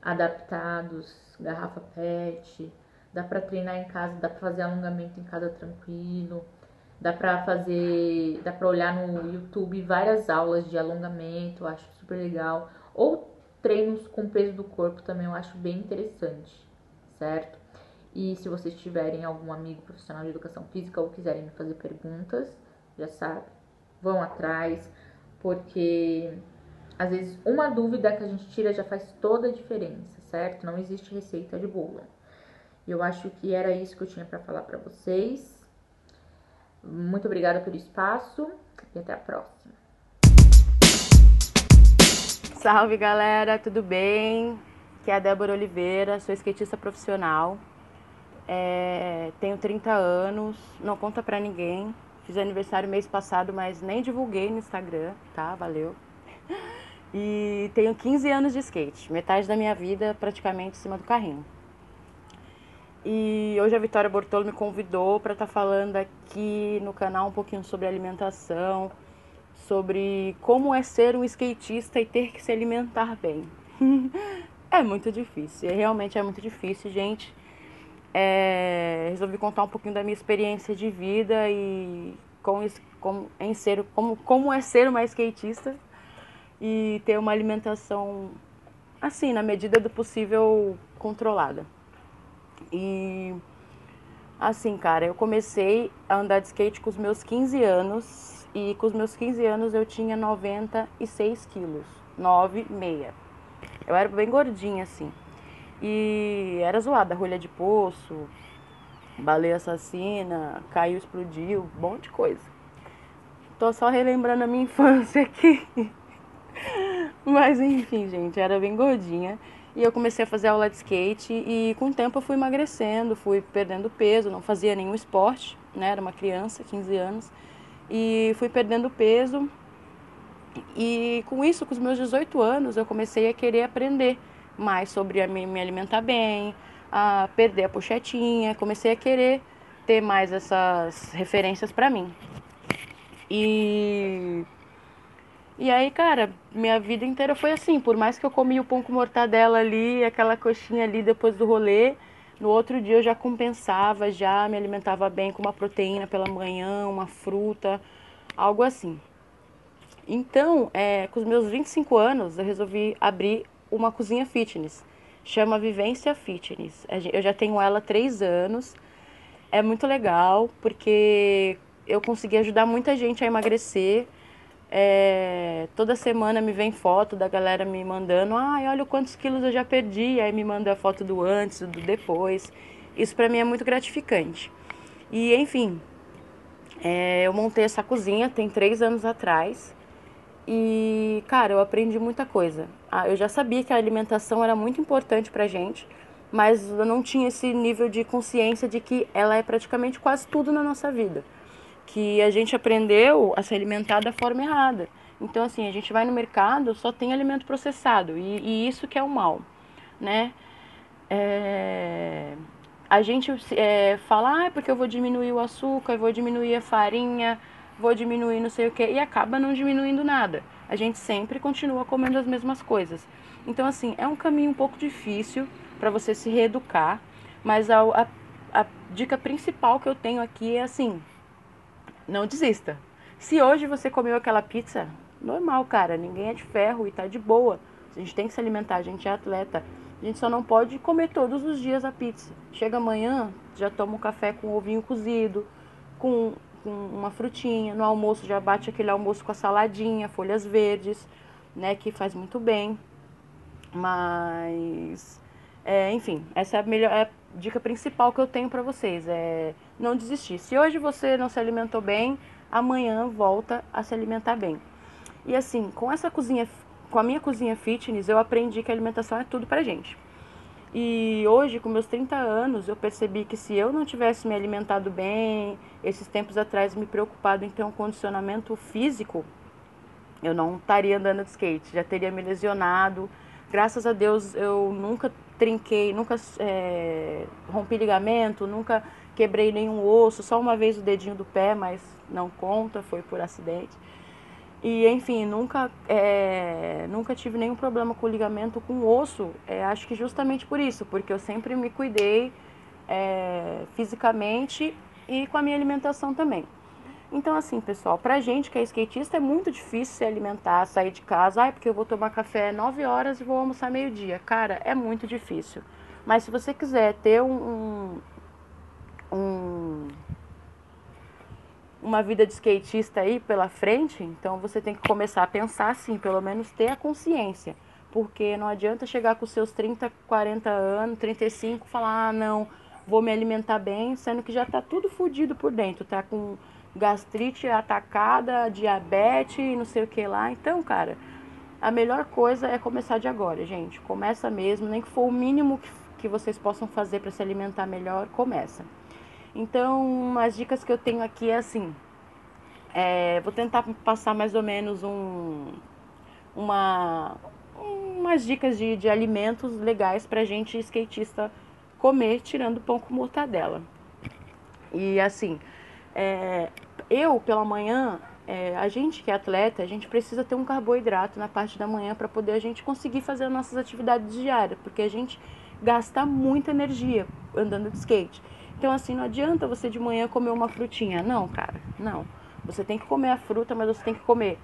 adaptados, garrafa PET, dá para treinar em casa, dá para fazer alongamento em casa tranquilo, dá para fazer, dá para olhar no YouTube várias aulas de alongamento, eu acho super legal, ou treinos com peso do corpo também eu acho bem interessante, certo? E se vocês tiverem algum amigo profissional de educação física ou quiserem me fazer perguntas, já sabe, vão atrás, porque às vezes uma dúvida que a gente tira já faz toda a diferença, certo? Não existe receita de bolo. Eu acho que era isso que eu tinha para falar para vocês. Muito obrigada pelo espaço e até a próxima. Salve galera, tudo bem? que é a Débora Oliveira, sou skatista profissional. É, tenho 30 anos, não conta pra ninguém. Fiz aniversário mês passado, mas nem divulguei no Instagram, tá? Valeu. E tenho 15 anos de skate, metade da minha vida praticamente em cima do carrinho. E hoje a Vitória Bortolo me convidou para estar tá falando aqui no canal um pouquinho sobre alimentação, sobre como é ser um skatista e ter que se alimentar bem. é muito difícil, realmente é muito difícil, gente. É, resolvi contar um pouquinho da minha experiência de vida e com, em ser, como, como é ser uma skatista e ter uma alimentação assim, na medida do possível, controlada. E assim, cara, eu comecei a andar de skate com os meus 15 anos e com os meus 15 anos eu tinha 96 quilos, 9,6. Eu era bem gordinha assim. E era zoada, rolha de poço, baleia assassina, caiu, explodiu, um monte de coisa. Tô só relembrando a minha infância aqui. Mas enfim, gente, era bem gordinha. E eu comecei a fazer aula de skate e com o tempo eu fui emagrecendo, fui perdendo peso, não fazia nenhum esporte, né? Era uma criança, 15 anos. E fui perdendo peso. E com isso, com os meus 18 anos, eu comecei a querer aprender mais sobre me alimentar bem, a perder a pochetinha, comecei a querer ter mais essas referências para mim. E e aí, cara, minha vida inteira foi assim. Por mais que eu comi o pão com mortadela ali, aquela coxinha ali depois do rolê, no outro dia eu já compensava, já me alimentava bem com uma proteína pela manhã, uma fruta, algo assim. Então, é, com os meus 25 anos, eu resolvi abrir uma cozinha fitness. Chama Vivência Fitness. Eu já tenho ela há três anos. É muito legal, porque eu consegui ajudar muita gente a emagrecer é, toda semana me vem foto da galera me mandando, ai, olha quantos quilos eu já perdi, aí me manda a foto do antes, do depois. Isso para mim é muito gratificante. E enfim, é, eu montei essa cozinha tem três anos atrás e, cara, eu aprendi muita coisa. Ah, eu já sabia que a alimentação era muito importante pra gente, mas eu não tinha esse nível de consciência de que ela é praticamente quase tudo na nossa vida que a gente aprendeu a se alimentar da forma errada. Então, assim, a gente vai no mercado, só tem alimento processado, e, e isso que é o mal, né? É... A gente é, fala, ah, é porque eu vou diminuir o açúcar, vou diminuir a farinha, vou diminuir não sei o que, e acaba não diminuindo nada. A gente sempre continua comendo as mesmas coisas. Então, assim, é um caminho um pouco difícil para você se reeducar, mas a, a, a dica principal que eu tenho aqui é assim, não desista. Se hoje você comeu aquela pizza, normal, cara, ninguém é de ferro e tá de boa. A gente tem que se alimentar, a gente é atleta. A gente só não pode comer todos os dias a pizza. Chega amanhã, já toma um café com ovinho cozido, com, com uma frutinha. No almoço já bate aquele almoço com a saladinha, folhas verdes, né, que faz muito bem. Mas, é, enfim, essa é a melhor é a dica principal que eu tenho para vocês. É não desistir. Se hoje você não se alimentou bem, amanhã volta a se alimentar bem. E assim, com essa cozinha, com a minha cozinha fitness, eu aprendi que a alimentação é tudo pra gente. E hoje, com meus 30 anos, eu percebi que se eu não tivesse me alimentado bem, esses tempos atrás me preocupado em ter um condicionamento físico, eu não estaria andando de skate, já teria me lesionado. Graças a Deus eu nunca trinquei, nunca é, rompi ligamento, nunca quebrei nenhum osso, só uma vez o dedinho do pé, mas não conta, foi por acidente. E enfim, nunca, é, nunca tive nenhum problema com ligamento com osso, é, acho que justamente por isso, porque eu sempre me cuidei é, fisicamente e com a minha alimentação também. Então, assim, pessoal, pra gente que é skatista é muito difícil se alimentar, sair de casa, ai, porque eu vou tomar café 9 horas e vou almoçar meio-dia. Cara, é muito difícil. Mas se você quiser ter um, um, um, uma vida de skatista aí pela frente, então você tem que começar a pensar assim, pelo menos ter a consciência. Porque não adianta chegar com seus 30, 40 anos, 35, falar, ah, não, vou me alimentar bem, sendo que já tá tudo fodido por dentro, tá com gastrite atacada, diabetes, não sei o que lá. Então, cara, a melhor coisa é começar de agora, gente. Começa mesmo, nem que for o mínimo que, que vocês possam fazer para se alimentar melhor, começa. Então, as dicas que eu tenho aqui é assim. É, vou tentar passar mais ou menos um, uma, umas dicas de, de alimentos legais pra gente skatista comer, tirando pão com mortadela. E assim, é, eu pela manhã, é, a gente que é atleta, a gente precisa ter um carboidrato na parte da manhã para poder a gente conseguir fazer as nossas atividades diárias, porque a gente gasta muita energia andando de skate. Então assim, não adianta você de manhã comer uma frutinha, não, cara, não. Você tem que comer a fruta, mas você tem que comer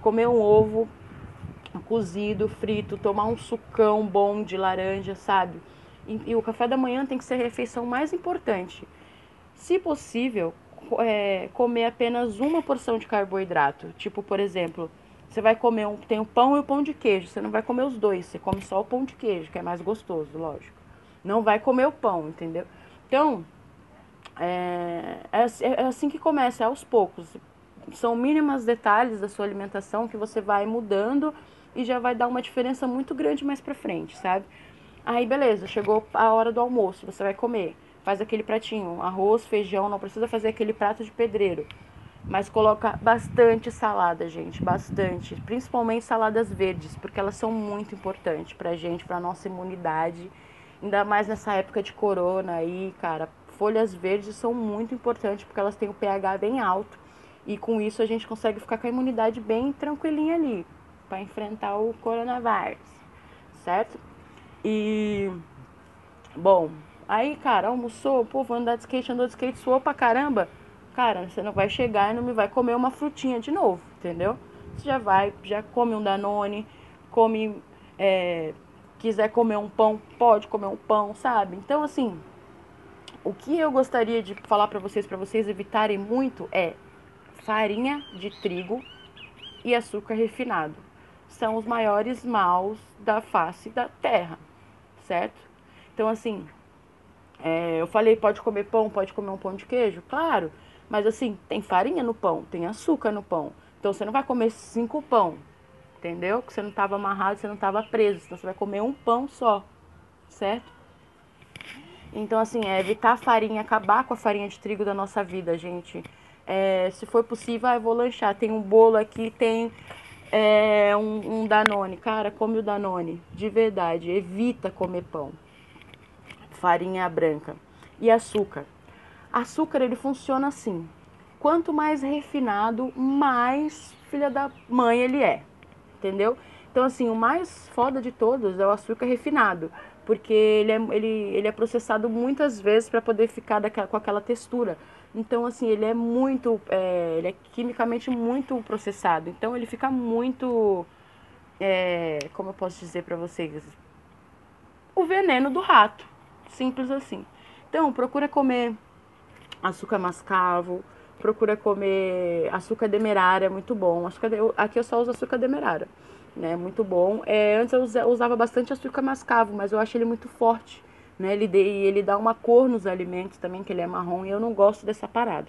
comer um ovo cozido, frito, tomar um sucão bom de laranja, sabe? E, e o café da manhã tem que ser a refeição mais importante. Se possível, é, comer apenas uma porção de carboidrato. Tipo, por exemplo, você vai comer um, tem o pão e o pão de queijo. Você não vai comer os dois, você come só o pão de queijo, que é mais gostoso, lógico. Não vai comer o pão, entendeu? Então, é, é, é assim que começa, é aos poucos. São mínimas detalhes da sua alimentação que você vai mudando e já vai dar uma diferença muito grande mais pra frente, sabe? Aí beleza, chegou a hora do almoço, você vai comer. Faz aquele pratinho, arroz, feijão, não precisa fazer aquele prato de pedreiro. Mas coloca bastante salada, gente, bastante. Principalmente saladas verdes, porque elas são muito importantes pra gente, pra nossa imunidade. Ainda mais nessa época de corona aí, cara. Folhas verdes são muito importantes porque elas têm o pH bem alto. E com isso a gente consegue ficar com a imunidade bem tranquilinha ali para enfrentar o coronavírus, certo? E bom, aí, cara, almoçou, o povo andar de skate, andou de skate, suou pra caramba. Cara, você não vai chegar e não me vai comer uma frutinha de novo, entendeu? Você já vai, já come um Danone, come, é, quiser comer um pão, pode comer um pão, sabe? Então, assim, o que eu gostaria de falar para vocês, para vocês evitarem muito, é farinha de trigo e açúcar refinado são os maiores maus da face da terra, certo? Então, assim, é, eu falei, pode comer pão, pode comer um pão de queijo? Claro, mas assim, tem farinha no pão, tem açúcar no pão. Então, você não vai comer cinco pão, entendeu? Porque você não estava amarrado, você não estava preso. Então, você vai comer um pão só, certo? Então, assim, é evitar a farinha, acabar com a farinha de trigo da nossa vida, gente. É, se for possível, ah, eu vou lanchar. Tem um bolo aqui, tem é, um, um Danone. Cara, come o Danone, de verdade. Evita comer pão. Farinha branca. E açúcar. Açúcar, ele funciona assim. Quanto mais refinado, mais filha da mãe ele é. Entendeu? Então, assim, o mais foda de todos é o açúcar refinado. Porque ele é, ele, ele é processado muitas vezes para poder ficar daquela, com aquela textura. Então, assim, ele é muito. É, ele é quimicamente muito processado. Então, ele fica muito. É, como eu posso dizer para vocês? O veneno do rato. Simples assim. Então, procura comer açúcar mascavo. Procura comer açúcar demerara, é muito bom. Açúcar de... Aqui eu só uso açúcar demerara, né? Muito bom. É, antes eu usava bastante açúcar mascavo, mas eu acho ele muito forte né? Ele, ele dá uma cor nos alimentos também, que ele é marrom, e eu não gosto dessa parada.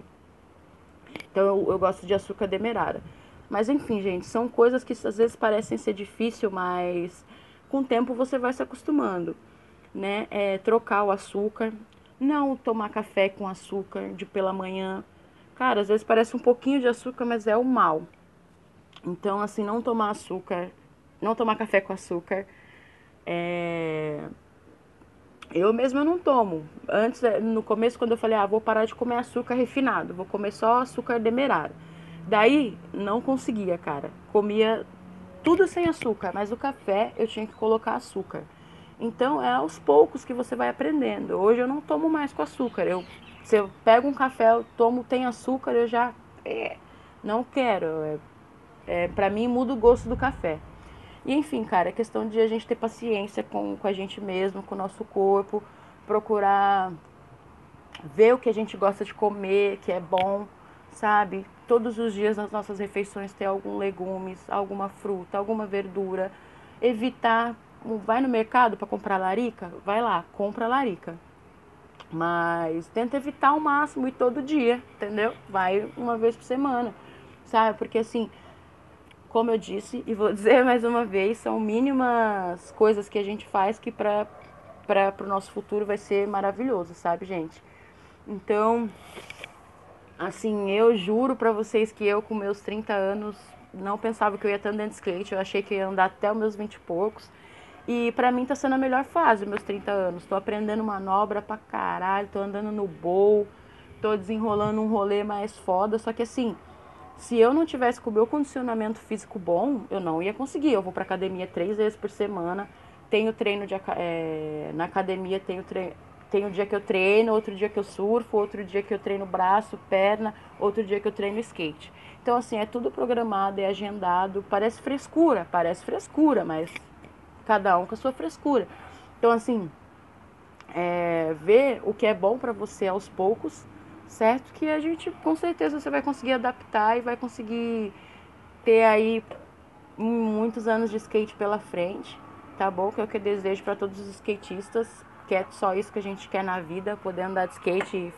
Então eu, eu gosto de açúcar demerara. Mas enfim, gente, são coisas que às vezes parecem ser difícil, mas com o tempo você vai se acostumando, né? É, trocar o açúcar, não tomar café com açúcar de pela manhã. Cara, às vezes parece um pouquinho de açúcar, mas é o mal. Então, assim, não tomar açúcar, não tomar café com açúcar, é, eu mesma não tomo. Antes, eh, no começo, quando eu falei, ah, vou parar de comer açúcar refinado, vou comer só açúcar demerara. Daí, não conseguia, cara. Comia tudo sem açúcar, mas o café eu tinha que colocar açúcar. Então, é aos poucos que você vai aprendendo. Hoje eu não tomo mais com açúcar. Eu, se eu pego um café, eu tomo, tem açúcar, eu já é, não quero. É, é, pra mim, muda o gosto do café. E enfim, cara, é questão de a gente ter paciência com, com a gente mesmo, com o nosso corpo, procurar ver o que a gente gosta de comer, que é bom, sabe? Todos os dias nas nossas refeições ter algum legumes, alguma fruta, alguma verdura. Evitar, vai no mercado para comprar larica? Vai lá, compra larica. Mas tenta evitar ao máximo e todo dia, entendeu? Vai uma vez por semana, sabe? Porque assim, como eu disse e vou dizer mais uma vez, são mínimas coisas que a gente faz que para para o nosso futuro vai ser maravilhoso, sabe, gente? Então, assim, eu juro para vocês que eu com meus 30 anos não pensava que eu ia estar andando de skate, eu achei que ia andar até os meus 20 e poucos. E para mim tá sendo a melhor fase, meus 30 anos. Tô aprendendo manobra pra caralho, tô andando no bowl, tô desenrolando um rolê mais foda, só que assim, se eu não tivesse com o meu condicionamento físico bom, eu não ia conseguir. Eu vou pra academia três vezes por semana, tenho treino de, é, na academia, tenho treino. Tem um dia que eu treino, outro dia que eu surfo, outro dia que eu treino braço, perna, outro dia que eu treino skate. Então, assim, é tudo programado, é agendado. Parece frescura, parece frescura, mas cada um com a sua frescura. Então, assim, é, ver o que é bom para você aos poucos certo? Que a gente com certeza você vai conseguir adaptar e vai conseguir ter aí muitos anos de skate pela frente, tá bom? Que é o que eu desejo para todos os skatistas, que é só isso que a gente quer na vida, poder andar de skate e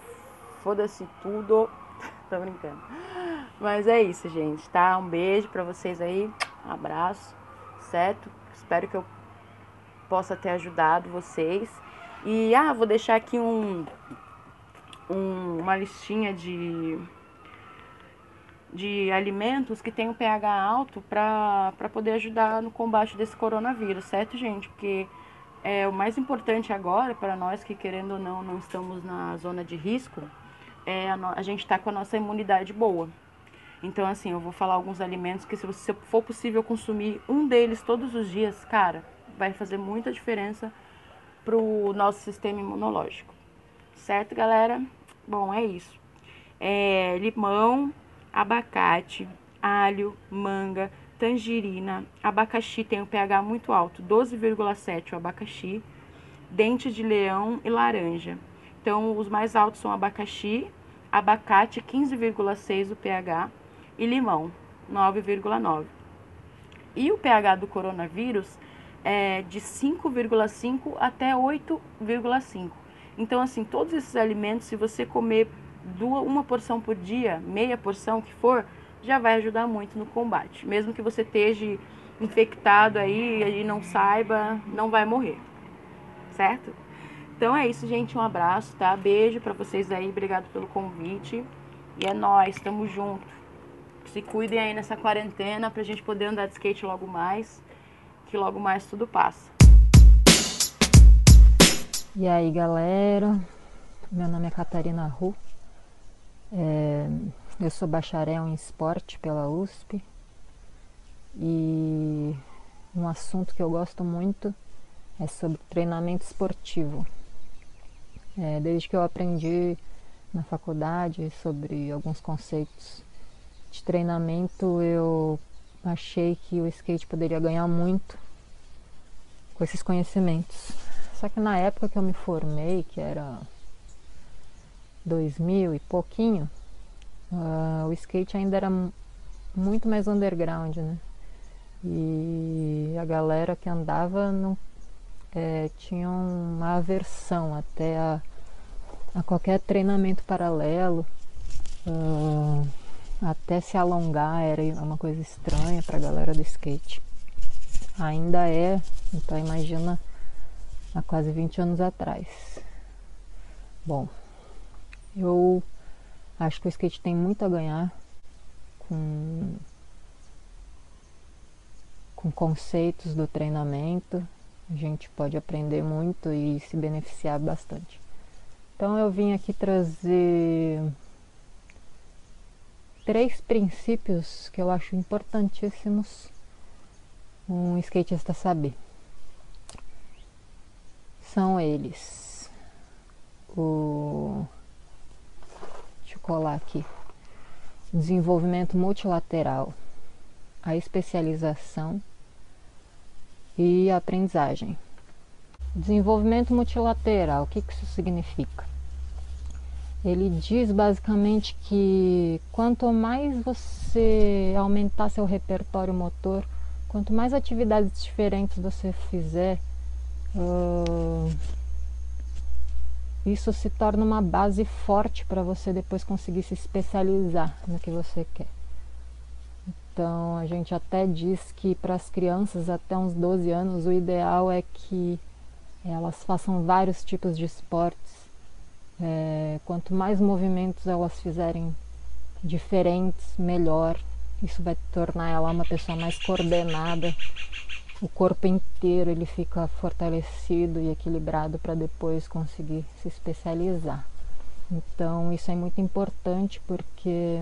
foda-se tudo. Tô brincando. Mas é isso, gente, tá? Um beijo para vocês aí, um abraço, certo? Espero que eu possa ter ajudado vocês. E ah, vou deixar aqui um um, uma listinha de, de alimentos que tem um pH alto para poder ajudar no combate desse coronavírus, certo, gente? Porque é, o mais importante agora, para nós que querendo ou não, não estamos na zona de risco, é a, no, a gente está com a nossa imunidade boa. Então, assim, eu vou falar alguns alimentos que, se você for possível consumir um deles todos os dias, cara, vai fazer muita diferença pro nosso sistema imunológico. Certo, galera? Bom, é isso. É, limão, abacate, alho, manga, tangerina, abacaxi tem um pH muito alto, 12,7 o abacaxi, dente de leão e laranja. Então, os mais altos são abacaxi, abacate, 15,6 o pH e limão, 9,9. E o pH do coronavírus é de 5,5 até 8,5. Então, assim, todos esses alimentos, se você comer duas, uma porção por dia, meia porção que for, já vai ajudar muito no combate. Mesmo que você esteja infectado aí e não saiba, não vai morrer. Certo? Então é isso, gente. Um abraço, tá? Beijo para vocês aí. Obrigado pelo convite. E é nós, tamo junto. Se cuidem aí nessa quarentena pra gente poder andar de skate logo mais, que logo mais tudo passa. E aí galera, meu nome é Catarina Ru, é, eu sou bacharel em esporte pela USP e um assunto que eu gosto muito é sobre treinamento esportivo. É, desde que eu aprendi na faculdade sobre alguns conceitos de treinamento, eu achei que o skate poderia ganhar muito com esses conhecimentos. Só que na época que eu me formei, que era 2000 e pouquinho, uh, o skate ainda era muito mais underground, né? E a galera que andava não é, tinha uma aversão até a, a qualquer treinamento paralelo. Uh, até se alongar era uma coisa estranha para a galera do skate. Ainda é, então imagina há quase 20 anos atrás. Bom, eu acho que o skate tem muito a ganhar com, com conceitos do treinamento. A gente pode aprender muito e se beneficiar bastante. Então eu vim aqui trazer três princípios que eu acho importantíssimos um skatista saber são eles. O deixa eu colar aqui. Desenvolvimento multilateral, a especialização e a aprendizagem. Desenvolvimento multilateral, o que isso significa? Ele diz basicamente que quanto mais você aumentar seu repertório motor, quanto mais atividades diferentes você fizer, Uh, isso se torna uma base forte para você depois conseguir se especializar no que você quer. Então a gente até diz que para as crianças até uns 12 anos o ideal é que elas façam vários tipos de esportes. É, quanto mais movimentos elas fizerem diferentes, melhor. Isso vai tornar ela uma pessoa mais coordenada. O corpo inteiro ele fica fortalecido e equilibrado para depois conseguir se especializar. Então isso é muito importante porque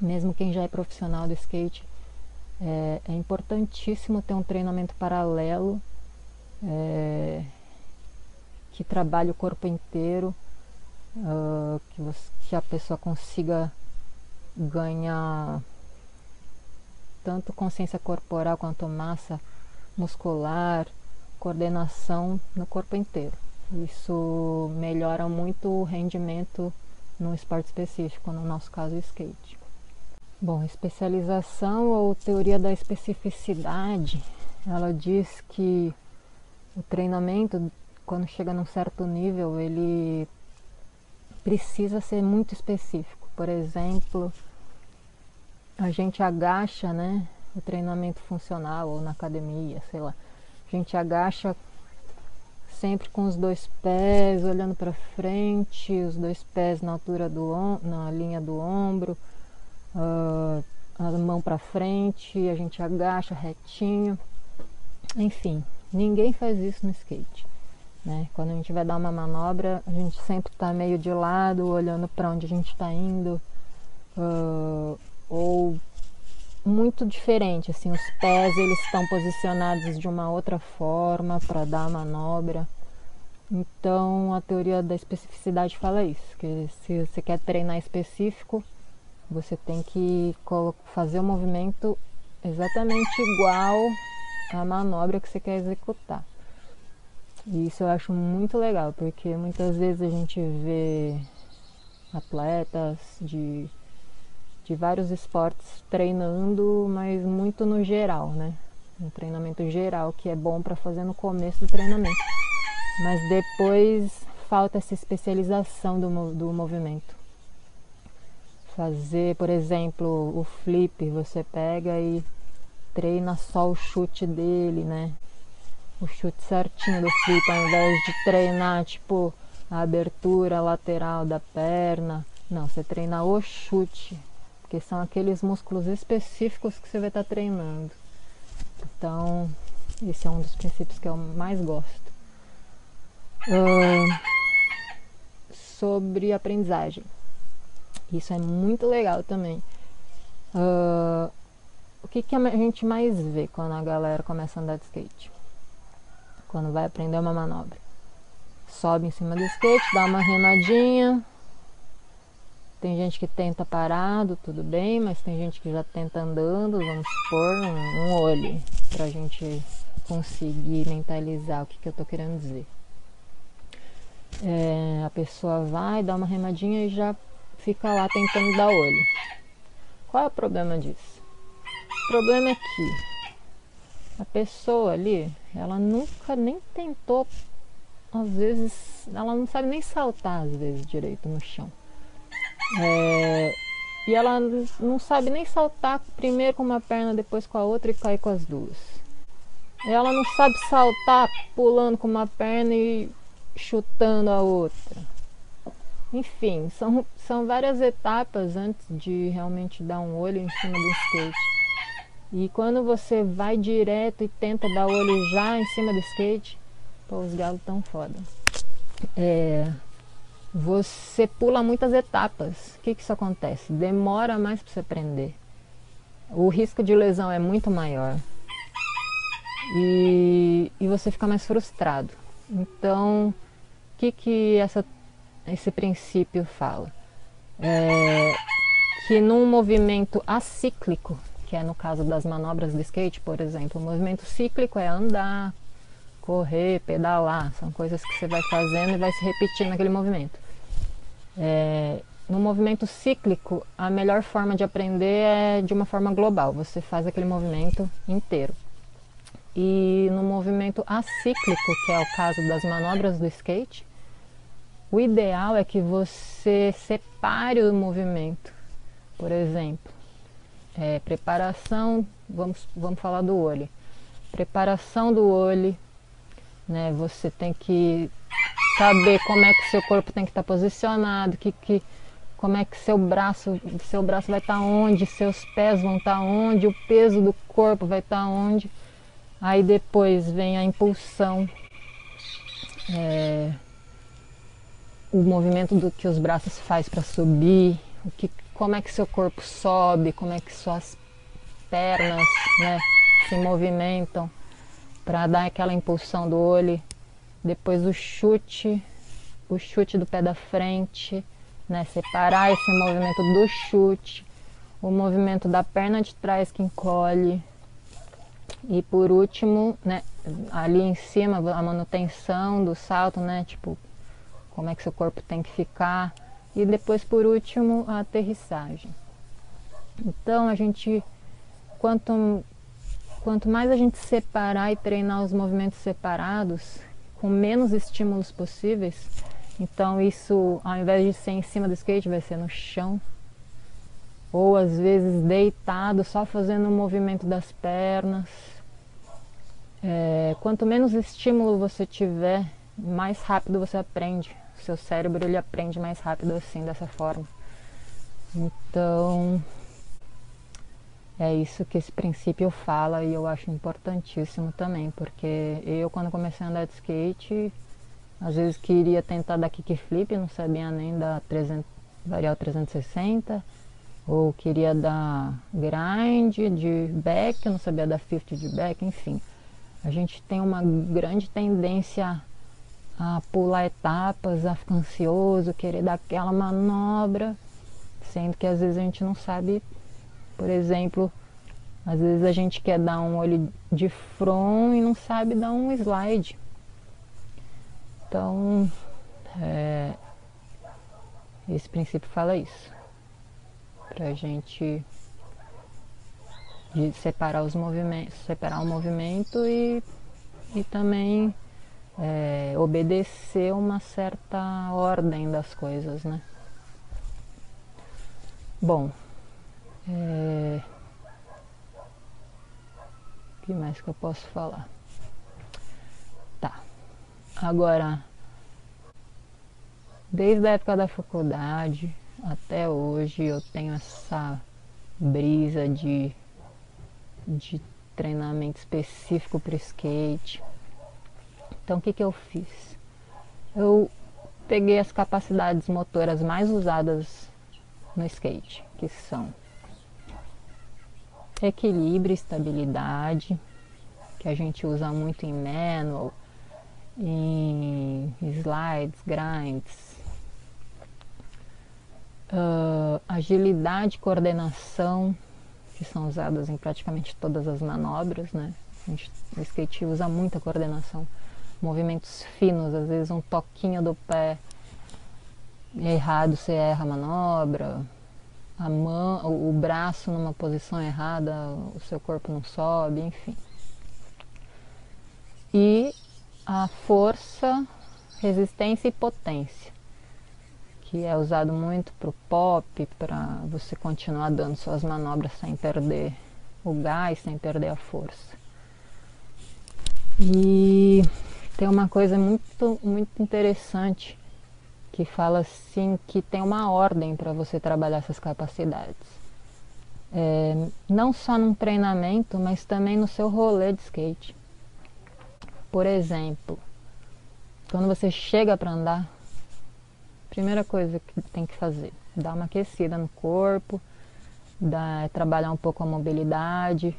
mesmo quem já é profissional do skate é, é importantíssimo ter um treinamento paralelo é, que trabalhe o corpo inteiro, uh, que, você, que a pessoa consiga ganhar tanto consciência corporal quanto massa muscular, coordenação no corpo inteiro. Isso melhora muito o rendimento no esporte específico, no nosso caso, o skate. Bom, especialização ou teoria da especificidade, ela diz que o treinamento, quando chega num certo nível, ele precisa ser muito específico. Por exemplo, a gente agacha, né? O treinamento funcional ou na academia, sei lá. A gente agacha sempre com os dois pés olhando para frente, os dois pés na altura do na linha do ombro, uh, a mão para frente, a gente agacha retinho. Enfim, ninguém faz isso no skate. Né? Quando a gente vai dar uma manobra, a gente sempre está meio de lado, olhando para onde a gente está indo, uh, ou muito diferente, assim, os pés eles estão posicionados de uma outra forma para dar a manobra. Então a teoria da especificidade fala isso, que se você quer treinar específico, você tem que fazer o movimento exatamente igual à manobra que você quer executar. E isso eu acho muito legal, porque muitas vezes a gente vê atletas de, de vários esportes treinando, mas muito no geral, né? Um treinamento geral que é bom para fazer no começo do treinamento. Mas depois falta essa especialização do, do movimento. Fazer, por exemplo, o flip, você pega e treina só o chute dele, né? o chute certinho do flip, ao invés de treinar tipo a abertura lateral da perna. Não, você treina o chute, porque são aqueles músculos específicos que você vai estar treinando. Então, esse é um dos princípios que eu mais gosto. Uh, sobre aprendizagem. Isso é muito legal também. Uh, o que, que a gente mais vê quando a galera começa a andar de skate? quando vai aprender uma manobra. Sobe em cima do skate, dá uma remadinha. Tem gente que tenta parado, tudo bem, mas tem gente que já tenta andando, vamos supor, um, um olho, pra gente conseguir mentalizar o que, que eu tô querendo dizer. É, a pessoa vai, dá uma remadinha e já fica lá tentando dar olho. Qual é o problema disso? O problema é que a pessoa ali, ela nunca nem tentou, às vezes, ela não sabe nem saltar às vezes direito no chão. É, e ela não sabe nem saltar primeiro com uma perna, depois com a outra e cair com as duas. Ela não sabe saltar pulando com uma perna e chutando a outra. Enfim, são, são várias etapas antes de realmente dar um olho em cima do skate. E quando você vai direto e tenta dar olho já em cima do skate, pô, os galos tão foda. É, você pula muitas etapas. O que, que isso acontece? Demora mais para você aprender. O risco de lesão é muito maior. E, e você fica mais frustrado. Então, o que, que essa, esse princípio fala? É, que num movimento acíclico, que é no caso das manobras de skate, por exemplo. O movimento cíclico é andar, correr, pedalar, são coisas que você vai fazendo e vai se repetindo naquele movimento. É, no movimento cíclico, a melhor forma de aprender é de uma forma global, você faz aquele movimento inteiro. E no movimento acíclico, que é o caso das manobras do skate, o ideal é que você separe o movimento. Por exemplo, É, preparação, vamos, vamos falar do olho. Preparação do olho, né? Você tem que saber como é que seu corpo tem que estar tá posicionado, que, que, como é que seu braço, seu braço vai estar tá onde, seus pés vão estar tá onde, o peso do corpo vai estar onde. Aí depois vem a impulsão, é, o movimento do que os braços faz para subir, o que, como é que seu corpo sobe, como é que suas pernas né, se movimentam para dar aquela impulsão do olho. Depois o chute, o chute do pé da frente, né, separar esse movimento do chute, o movimento da perna de trás que encolhe. E por último, né, ali em cima a manutenção do salto, né, tipo como é que seu corpo tem que ficar e depois por último a aterrissagem. Então a gente quanto quanto mais a gente separar e treinar os movimentos separados com menos estímulos possíveis, então isso ao invés de ser em cima do skate vai ser no chão ou às vezes deitado só fazendo o movimento das pernas. É, quanto menos estímulo você tiver, mais rápido você aprende seu cérebro ele aprende mais rápido assim, dessa forma. Então, é isso que esse princípio fala e eu acho importantíssimo também, porque eu quando comecei a andar de skate, às vezes queria tentar dar kickflip, não sabia nem dar 300, varial 360, ou queria dar grind de back, não sabia dar 50 de back, enfim. A gente tem uma grande tendência a pular etapas, a ficar ansioso, querer dar aquela manobra, sendo que às vezes a gente não sabe, por exemplo, às vezes a gente quer dar um olho de front e não sabe dar um slide. Então, é, esse princípio fala isso. Pra gente de separar os movimentos, separar o movimento e, e também é, obedecer uma certa ordem das coisas, né? Bom, é... o que mais que eu posso falar? Tá, agora, desde a época da faculdade até hoje eu tenho essa brisa de, de treinamento específico para skate então o que, que eu fiz? Eu peguei as capacidades motoras mais usadas no skate, que são equilíbrio, estabilidade, que a gente usa muito em manual, em slides, grinds, uh, agilidade, coordenação, que são usadas em praticamente todas as manobras, né? A gente, o skate usa muita coordenação. Movimentos finos, às vezes um toquinho do pé errado você erra a manobra, a mão, o braço numa posição errada, o seu corpo não sobe, enfim. E a força, resistência e potência, que é usado muito para o pop, para você continuar dando suas manobras sem perder o gás, sem perder a força. E tem uma coisa muito, muito interessante que fala assim que tem uma ordem para você trabalhar essas capacidades. É, não só num treinamento, mas também no seu rolê de skate. Por exemplo, quando você chega para andar, primeira coisa que tem que fazer, dar uma aquecida no corpo, dar, trabalhar um pouco a mobilidade,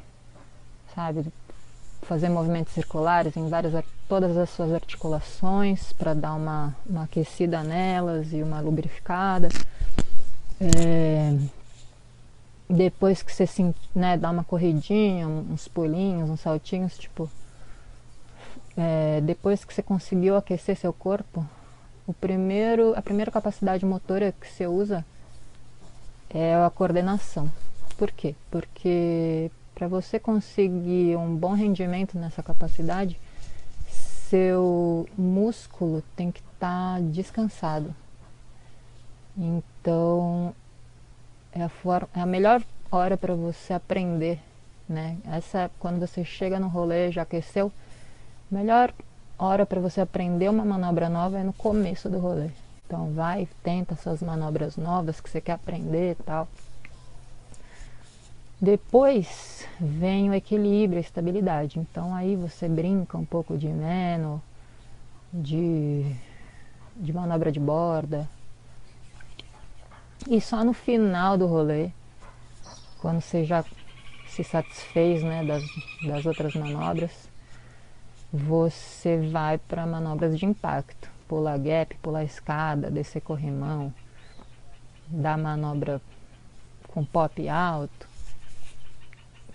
sabe? Fazer movimentos circulares em várias, todas as suas articulações para dar uma, uma aquecida nelas e uma lubrificada. É, depois que você se, né, dá uma corridinha, uns pulinhos, uns saltinhos, tipo, é, depois que você conseguiu aquecer seu corpo, o primeiro, a primeira capacidade motora que você usa é a coordenação. Por quê? Porque para você conseguir um bom rendimento nessa capacidade, seu músculo tem que estar tá descansado. Então, é a, é a melhor hora para você aprender, né? Essa quando você chega no rolê já aqueceu, melhor hora para você aprender uma manobra nova é no começo do rolê. Então vai, tenta essas manobras novas que você quer aprender e tal. Depois vem o equilíbrio, a estabilidade. Então aí você brinca um pouco de meno, de, de manobra de borda. E só no final do rolê, quando você já se satisfez né, das, das outras manobras, você vai para manobras de impacto. Pular gap, pular escada, descer corrimão, dar manobra com pop alto,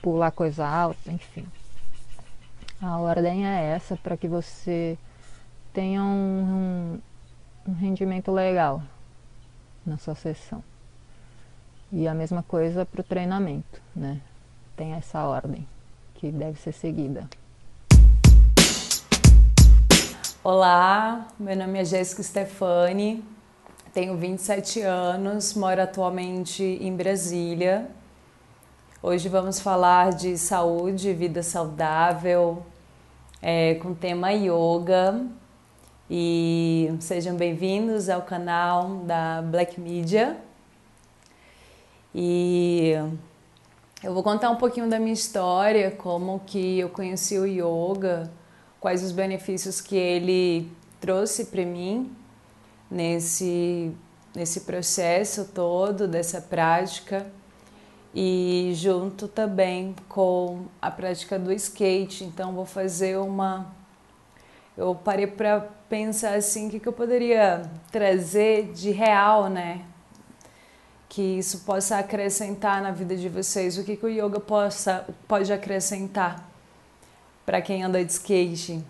pular coisa alta, enfim. A ordem é essa para que você tenha um, um, um rendimento legal na sua sessão. E a mesma coisa para o treinamento, né? Tem essa ordem que deve ser seguida. Olá, meu nome é Jéssica Stefani, tenho 27 anos, moro atualmente em Brasília. Hoje vamos falar de saúde, vida saudável, é, com tema yoga. E sejam bem-vindos ao canal da Black Media. E eu vou contar um pouquinho da minha história, como que eu conheci o yoga quais os benefícios que ele trouxe para mim nesse, nesse processo todo dessa prática e junto também com a prática do skate. Então vou fazer uma eu parei para pensar assim, o que, que eu poderia trazer de real, né? Que isso possa acrescentar na vida de vocês, o que, que o yoga possa, pode acrescentar para quem anda de skate,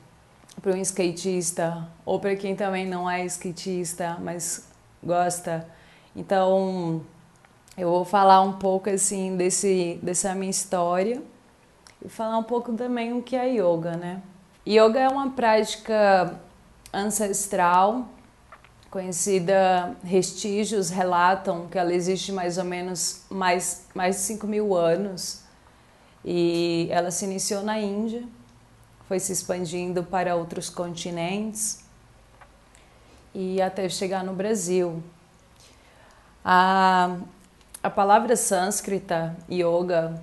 para um skatista, ou para quem também não é skatista, mas gosta. Então, eu vou falar um pouco assim desse dessa minha história e falar um pouco também o que é yoga, né? Yoga é uma prática ancestral, conhecida, vestígios relatam que ela existe mais ou menos mais, mais de 5 mil anos e ela se iniciou na Índia foi se expandindo para outros continentes e até chegar no Brasil. A, a palavra sânscrita, yoga,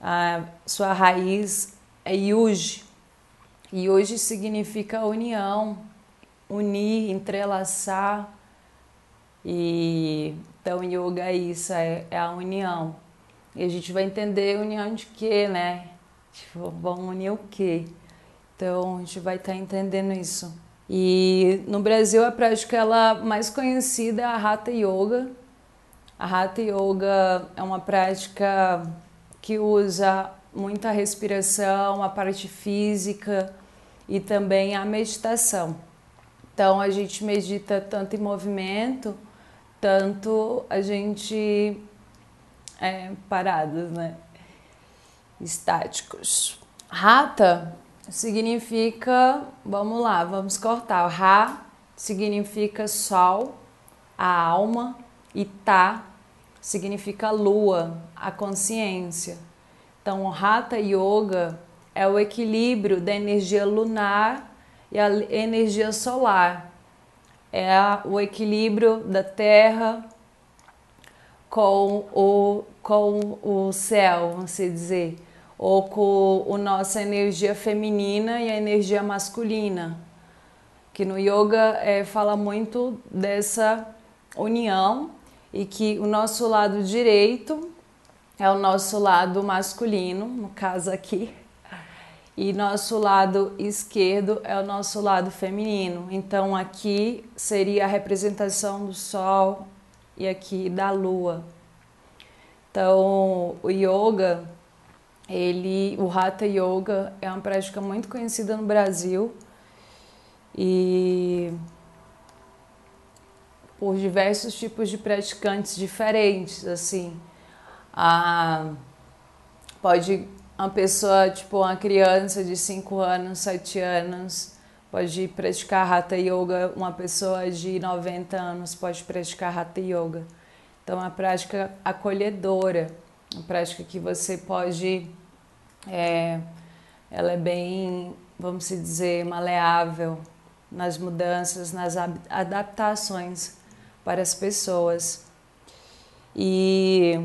a sua raiz é yuj. Yuj significa união, unir, entrelaçar. E então yoga é isso, é, é a união. E a gente vai entender união de quê, né? Tipo, vamos unir o quê? Então a gente vai estar tá entendendo isso. E no Brasil a prática ela mais conhecida é a Hatha Yoga. A Hatha Yoga é uma prática que usa muita respiração, a parte física e também a meditação. Então a gente medita tanto em movimento, tanto a gente é, parados, né? estáticos. Rata significa, vamos lá, vamos cortar. Ra significa sol, a alma, e tá significa lua, a consciência. Então, o Hatha Yoga é o equilíbrio da energia lunar e a energia solar. É o equilíbrio da Terra com o, com o céu, vamos dizer ou com a nossa energia feminina e a energia masculina. Que no yoga é, fala muito dessa união e que o nosso lado direito é o nosso lado masculino, no caso aqui, e nosso lado esquerdo é o nosso lado feminino. Então aqui seria a representação do sol e aqui da lua. Então o yoga ele, o Hatha Yoga é uma prática muito conhecida no Brasil e por diversos tipos de praticantes diferentes, assim. A, pode uma pessoa, tipo uma criança de 5 anos, 7 anos, pode praticar Hatha Yoga, uma pessoa de 90 anos pode praticar Hatha Yoga. Então, é uma prática acolhedora, uma prática que você pode. É, ela é bem, vamos dizer, maleável nas mudanças, nas adaptações para as pessoas. E,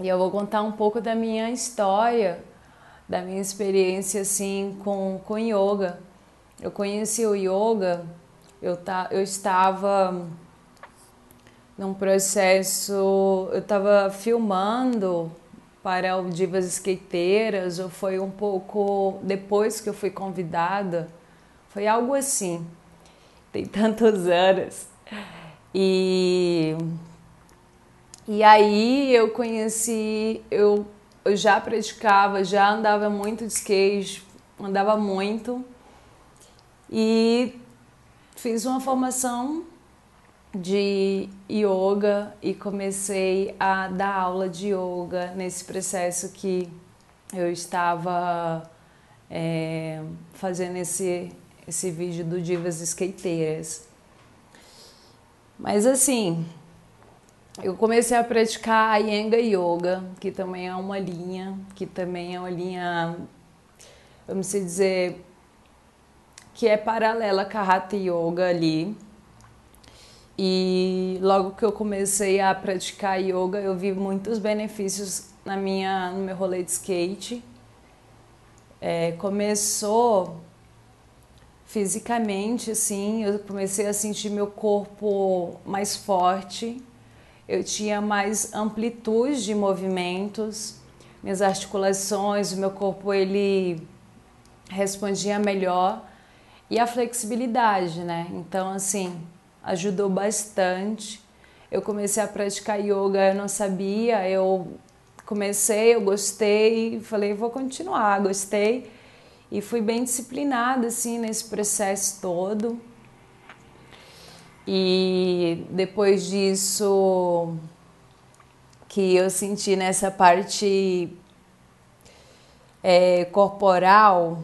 e eu vou contar um pouco da minha história, da minha experiência assim com, com yoga. Eu conheci o yoga, eu, tá, eu estava num processo, eu estava filmando para o Divas Skateiras, ou foi um pouco depois que eu fui convidada, foi algo assim, tem tantos anos. E, e aí eu conheci, eu, eu já praticava, já andava muito de skate, andava muito, e fiz uma formação de yoga e comecei a dar aula de yoga nesse processo que eu estava é, fazendo esse, esse vídeo do Divas Skateiras. Mas assim, eu comecei a praticar a Yenga Yoga, que também é uma linha, que também é uma linha, vamos dizer, que é paralela à Hatha Yoga ali. E logo que eu comecei a praticar yoga, eu vi muitos benefícios na minha, no meu rolê de skate. É, começou fisicamente, assim, eu comecei a sentir meu corpo mais forte, eu tinha mais amplitude de movimentos, minhas articulações, o meu corpo ele respondia melhor e a flexibilidade, né? Então, assim, ajudou bastante. Eu comecei a praticar yoga, eu não sabia, eu comecei, eu gostei, falei, vou continuar, gostei. E fui bem disciplinada assim nesse processo todo. E depois disso que eu senti nessa parte é, corporal,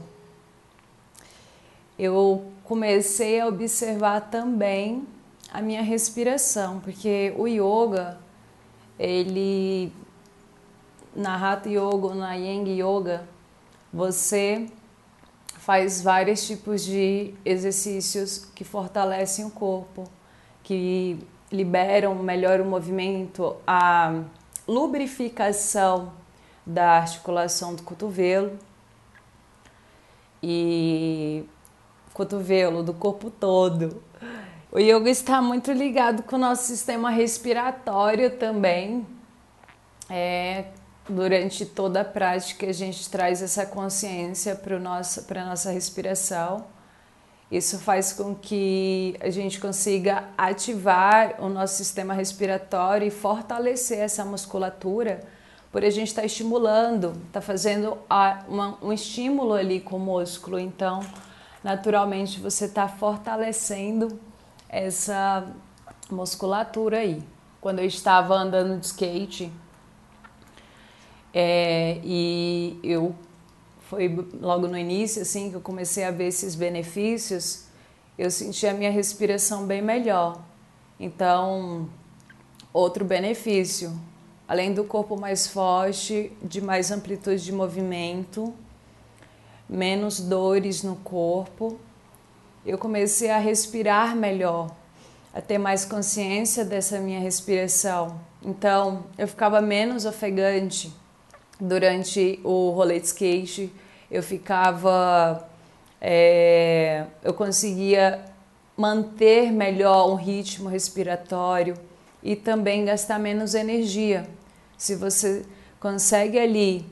eu comecei a observar também a minha respiração, porque o yoga, ele na Hatha Yoga na Yang Yoga, você faz vários tipos de exercícios que fortalecem o corpo, que liberam melhor o movimento, a lubrificação da articulação do cotovelo e cotovelo, do corpo todo. O yoga está muito ligado com o nosso sistema respiratório também. É, durante toda a prática a gente traz essa consciência para a nossa respiração. Isso faz com que a gente consiga ativar o nosso sistema respiratório e fortalecer essa musculatura, por a gente estar tá estimulando, está fazendo um estímulo ali com o músculo. Então, naturalmente, você está fortalecendo essa musculatura aí. Quando eu estava andando de skate é, e eu foi logo no início assim que eu comecei a ver esses benefícios, eu senti a minha respiração bem melhor. Então, outro benefício, além do corpo mais forte, de mais amplitude de movimento, menos dores no corpo eu comecei a respirar melhor, a ter mais consciência dessa minha respiração. Então, eu ficava menos ofegante durante o rolê de skate, eu ficava. É, eu conseguia manter melhor um ritmo respiratório e também gastar menos energia. Se você consegue ali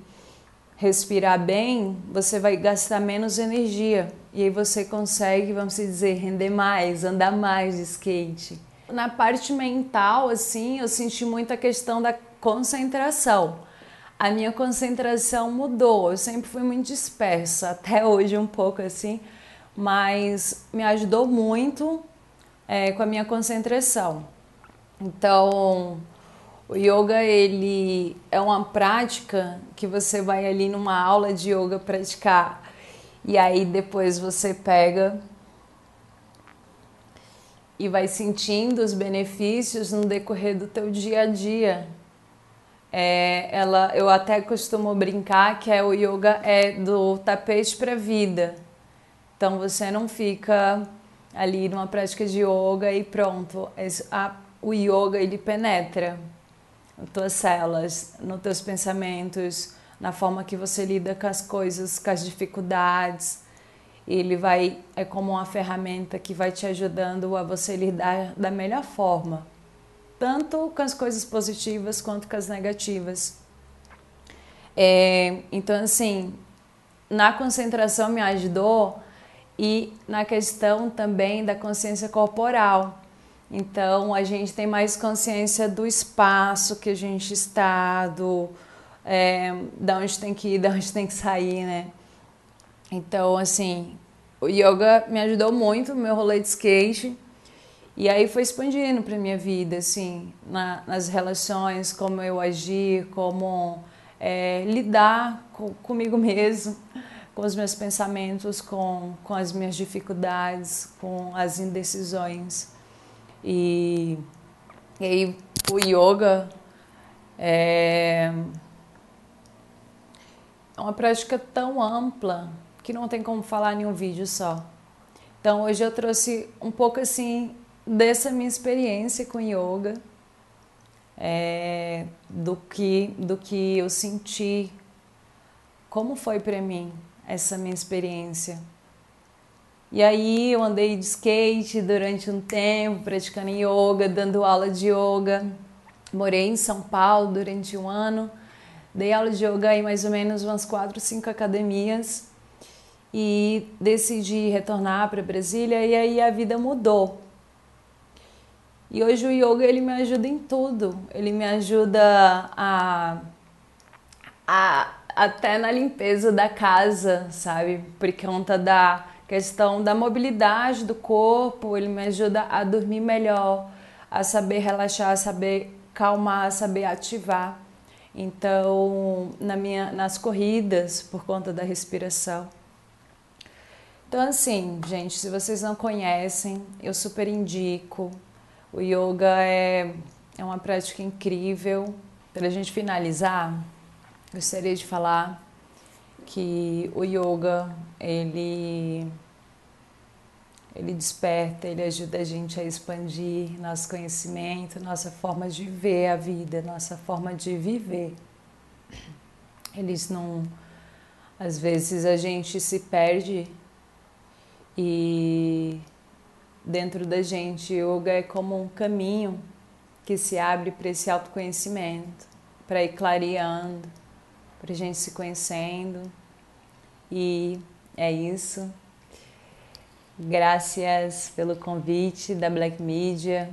respirar bem, você vai gastar menos energia e aí você consegue, vamos dizer, render mais, andar mais de skate. Na parte mental, assim, eu senti muita questão da concentração. A minha concentração mudou, eu sempre fui muito dispersa, até hoje um pouco assim, mas me ajudou muito é, com a minha concentração. Então, o yoga ele é uma prática que você vai ali numa aula de yoga praticar e aí depois você pega e vai sentindo os benefícios no decorrer do teu dia a dia. É, ela, eu até costumo brincar que é o yoga é do tapete para vida. Então você não fica ali numa prática de yoga e pronto. A, o yoga ele penetra nas tuas células, nos teus pensamentos, na forma que você lida com as coisas, com as dificuldades. Ele vai é como uma ferramenta que vai te ajudando a você lidar da melhor forma, tanto com as coisas positivas quanto com as negativas. É, então assim, na concentração me ajudou e na questão também da consciência corporal. Então a gente tem mais consciência do espaço que a gente está, do é, da onde tem que ir, da onde tem que sair, né? Então, assim, o yoga me ajudou muito meu rolê de skate. E aí foi expandindo para minha vida, assim, na, nas relações, como eu agir, como é, lidar com, comigo mesmo, com os meus pensamentos, com, com as minhas dificuldades, com as indecisões. E, e aí o yoga é, é uma prática tão ampla que não tem como falar em um vídeo só. Então hoje eu trouxe um pouco assim dessa minha experiência com yoga, é, do que do que eu senti, como foi para mim essa minha experiência. E aí eu andei de skate durante um tempo, praticando yoga, dando aula de yoga. Morei em São Paulo durante um ano Dei aula de yoga em mais ou menos umas quatro, cinco academias e decidi retornar para Brasília e aí a vida mudou. E hoje o yoga ele me ajuda em tudo. Ele me ajuda a, a até na limpeza da casa, sabe? Por conta da questão da mobilidade do corpo, ele me ajuda a dormir melhor, a saber relaxar, a saber calmar, a saber ativar. Então, na minha, nas corridas, por conta da respiração. Então, assim, gente, se vocês não conhecem, eu super indico. O yoga é, é uma prática incrível. Para a gente finalizar, gostaria de falar que o yoga, ele ele desperta, ele ajuda a gente a expandir nosso conhecimento, nossa forma de ver a vida, nossa forma de viver. Eles não. Às vezes a gente se perde e dentro da gente, yoga é como um caminho que se abre para esse autoconhecimento, para ir clareando, para a gente se conhecendo. E é isso. Graças pelo convite da Black Media.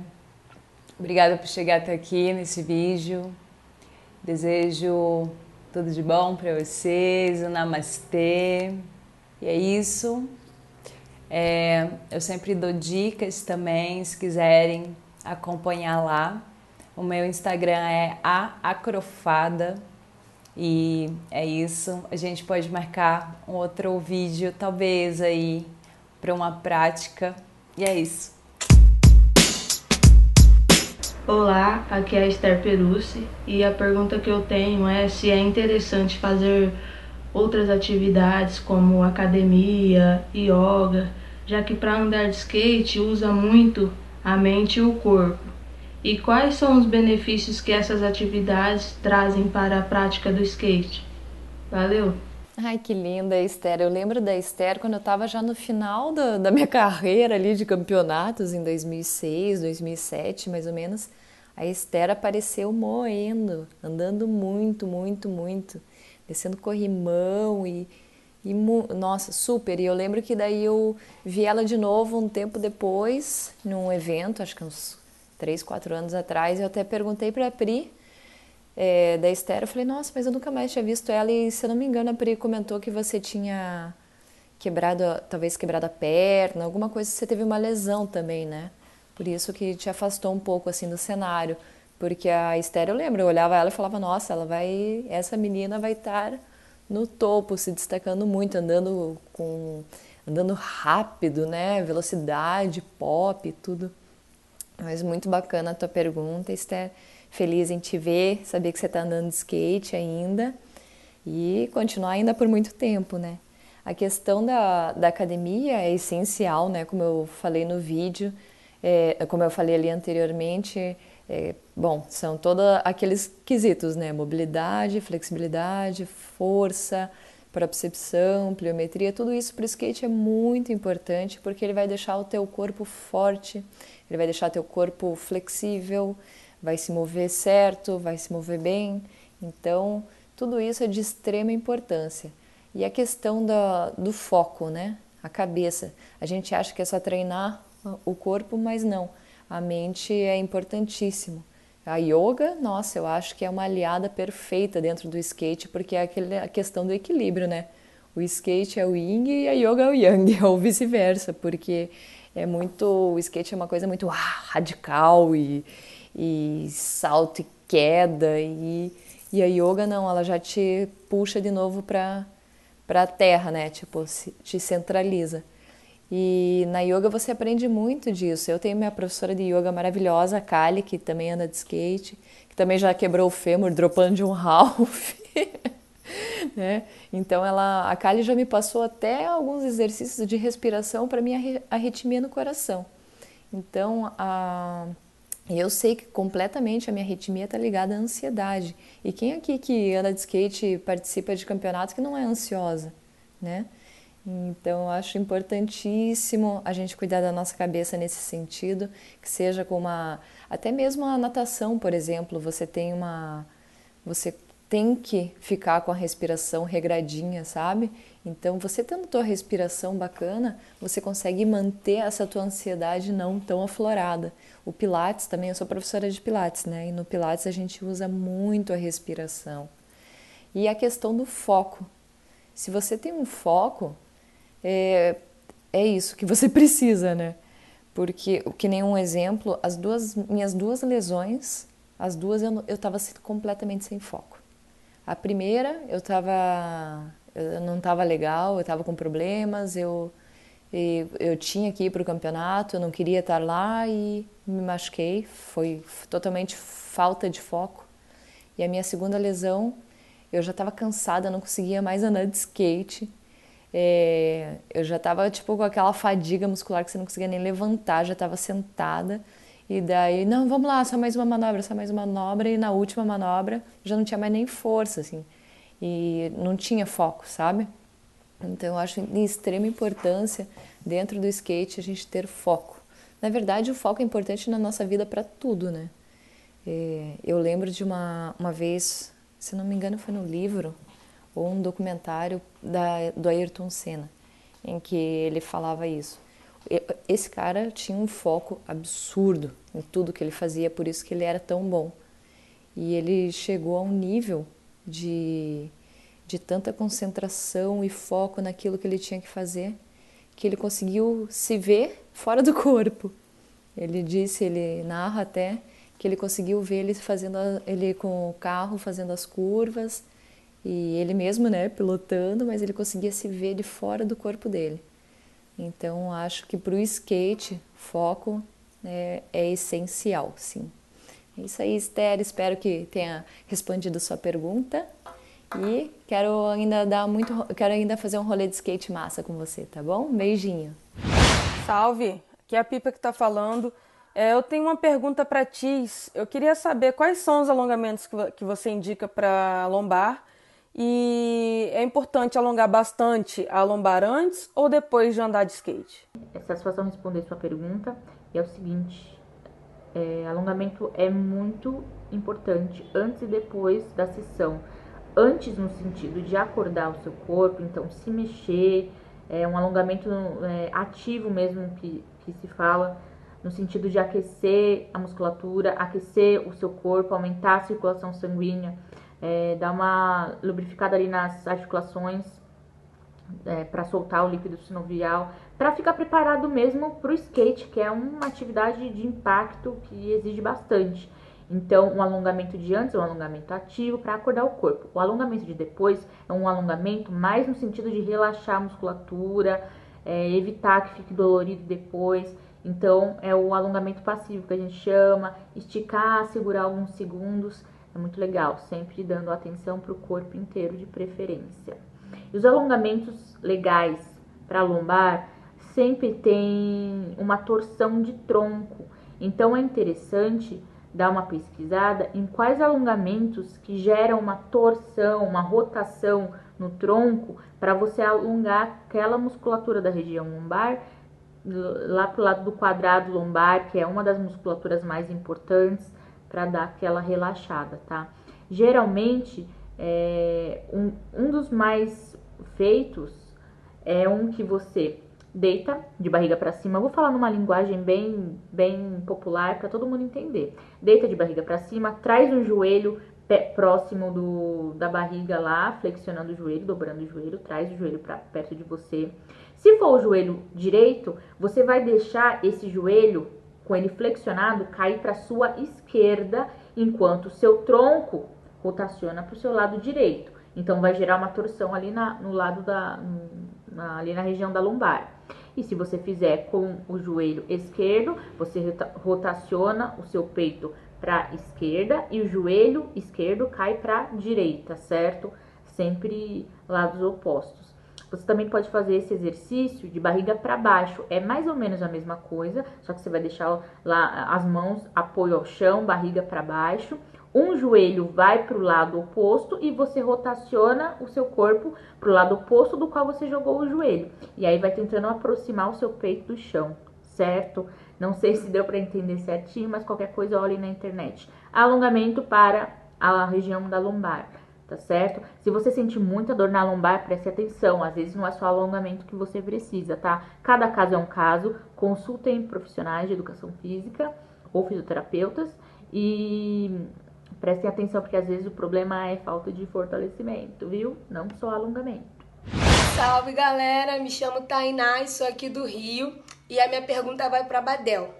Obrigada por chegar até aqui nesse vídeo. Desejo tudo de bom para vocês, um namastê. E é isso. É, eu sempre dou dicas também, se quiserem acompanhar lá. O meu Instagram é a acrofada. E é isso. A gente pode marcar um outro vídeo, talvez aí para uma prática. E é isso. Olá, aqui é a Esther Perucci e a pergunta que eu tenho é se é interessante fazer outras atividades como academia, yoga, já que para andar de skate usa muito a mente e o corpo. E quais são os benefícios que essas atividades trazem para a prática do skate? Valeu! Ai, que linda, Esther. Eu lembro da Esther quando eu estava já no final da, da minha carreira ali de campeonatos, em 2006, 2007, mais ou menos. A Esther apareceu moendo, andando muito, muito, muito, descendo corrimão e, e nossa, super. E eu lembro que daí eu vi ela de novo um tempo depois, num evento, acho que uns três, quatro anos atrás. Eu até perguntei para a Pri é, da Esther, eu falei, nossa, mas eu nunca mais tinha visto ela e se eu não me engano a Pri comentou que você tinha quebrado, talvez quebrado a perna, alguma coisa, você teve uma lesão também, né? Por isso que te afastou um pouco assim do cenário, porque a Esther, eu lembro, eu olhava ela e falava, nossa, ela vai, essa menina vai estar no topo, se destacando muito, andando com andando rápido, né? Velocidade, pop, tudo. Mas muito bacana a tua pergunta, Esther. Feliz em te ver, saber que você está andando de skate ainda e continuar ainda por muito tempo, né? A questão da, da academia é essencial, né? Como eu falei no vídeo, é, como eu falei ali anteriormente, é, bom, são todos aqueles quesitos, né? Mobilidade, flexibilidade, força, propriocepção, pliometria, tudo isso para o skate é muito importante porque ele vai deixar o teu corpo forte, ele vai deixar teu corpo flexível, vai se mover certo, vai se mover bem. Então, tudo isso é de extrema importância. E a questão da, do foco, né? A cabeça. A gente acha que é só treinar o corpo, mas não. A mente é importantíssimo. A yoga, nossa, eu acho que é uma aliada perfeita dentro do skate, porque é aquele, a questão do equilíbrio, né? O skate é o yin e a yoga é o yang, ou vice-versa, porque é muito. O skate é uma coisa muito ah, radical e, e salto e queda, e, e a yoga não, ela já te puxa de novo para a terra, né? Tipo, te centraliza. E na yoga você aprende muito disso. Eu tenho minha professora de yoga maravilhosa, a Kali, que também anda de skate, que também já quebrou o fêmur dropando de um half. né? Então ela, a Kali já me passou até alguns exercícios de respiração para minha arritmia no coração. Então a eu sei que completamente a minha arritmia está ligada à ansiedade. E quem aqui que anda de skate participa de campeonatos que não é ansiosa, né? Então, acho importantíssimo a gente cuidar da nossa cabeça nesse sentido, que seja com uma. Até mesmo a natação, por exemplo, você tem uma. Você tem que ficar com a respiração regradinha, sabe? Então, você tendo tua respiração bacana, você consegue manter essa tua ansiedade não tão aflorada. O Pilates também, eu sou professora de Pilates, né? E no Pilates a gente usa muito a respiração. E a questão do foco. Se você tem um foco, é, é isso que você precisa, né? Porque, que nem um exemplo, as duas minhas duas lesões, as duas eu estava completamente sem foco. A primeira, eu tava eu não estava legal, eu estava com problemas, eu eu tinha que ir para o campeonato, eu não queria estar lá e me machuquei, foi totalmente falta de foco. E a minha segunda lesão, eu já estava cansada, não conseguia mais andar de skate. É, eu já estava tipo com aquela fadiga muscular que você não conseguia nem levantar, já estava sentada. E daí, não, vamos lá, só mais uma manobra, só mais uma manobra. E na última manobra já não tinha mais nem força, assim. E não tinha foco, sabe? Então eu acho de extrema importância dentro do skate a gente ter foco. Na verdade, o foco é importante na nossa vida para tudo, né? É, eu lembro de uma, uma vez, se não me engano, foi no livro ou um documentário da, do Ayrton Senna, em que ele falava isso. Esse cara tinha um foco absurdo em tudo que ele fazia, por isso que ele era tão bom. E ele chegou a um nível de, de tanta concentração e foco naquilo que ele tinha que fazer, que ele conseguiu se ver fora do corpo. Ele disse, ele narra até que ele conseguiu ver ele fazendo ele com o carro fazendo as curvas e ele mesmo, né, pilotando, mas ele conseguia se ver de fora do corpo dele. Então, acho que para o skate, foco é, é essencial, sim. É isso aí, Esther. Espero que tenha respondido sua pergunta. E quero ainda dar muito, quero ainda fazer um rolê de skate massa com você, tá bom? Beijinho. Salve, aqui é a Pipa que tá falando. É, eu tenho uma pergunta para ti. Eu queria saber quais são os alongamentos que você indica para lombar e é importante alongar bastante a lombar antes ou depois de andar de skate? É satisfação responder sua pergunta. E é o seguinte: é, alongamento é muito importante antes e depois da sessão. Antes, no sentido de acordar o seu corpo, então se mexer, é um alongamento é, ativo mesmo que, que se fala, no sentido de aquecer a musculatura, aquecer o seu corpo, aumentar a circulação sanguínea é, dar uma lubrificada ali nas articulações é, para soltar o líquido sinovial, para ficar preparado mesmo para o skate, que é uma atividade de impacto que exige bastante. Então, um alongamento de antes é um alongamento ativo para acordar o corpo. O alongamento de depois é um alongamento mais no sentido de relaxar a musculatura, é, evitar que fique dolorido depois. Então, é o alongamento passivo que a gente chama, esticar, segurar alguns segundos, é muito legal, sempre dando atenção para o corpo inteiro de preferência. E os alongamentos legais para lombar sempre tem uma torção de tronco, então é interessante dar uma pesquisada em quais alongamentos que geram uma torção, uma rotação no tronco para você alongar aquela musculatura da região lombar lá pro lado do quadrado lombar, que é uma das musculaturas mais importantes para dar aquela relaxada, tá? Geralmente, é, um, um dos mais feitos é um que você deita de barriga para cima. Eu vou falar numa linguagem bem, bem popular para todo mundo entender. Deita de barriga para cima, traz o joelho próximo do, da barriga lá, flexionando o joelho, dobrando o joelho, traz o joelho para perto de você. Se for o joelho direito, você vai deixar esse joelho com ele flexionado cair para sua esquerda, enquanto o seu tronco rotaciona para o seu lado direito. Então vai gerar uma torção ali na, no lado da na, ali na região da lombar. E se você fizer com o joelho esquerdo, você rotaciona o seu peito para esquerda e o joelho esquerdo cai para direita, certo? Sempre lados opostos. Você também pode fazer esse exercício de barriga para baixo. É mais ou menos a mesma coisa, só que você vai deixar lá as mãos apoio ao chão, barriga para baixo. Um joelho vai para o lado oposto e você rotaciona o seu corpo para o lado oposto do qual você jogou o joelho. E aí vai tentando aproximar o seu peito do chão, certo? Não sei se deu para entender certinho, mas qualquer coisa olhe na internet. Alongamento para a região da lombar tá certo? Se você sentir muita dor na lombar, preste atenção, às vezes não é só alongamento que você precisa, tá? Cada caso é um caso, consultem profissionais de educação física ou fisioterapeutas e prestem atenção porque às vezes o problema é falta de fortalecimento, viu? Não só alongamento. Salve galera, me chamo Tainá e sou aqui do Rio e a minha pergunta vai para Badel.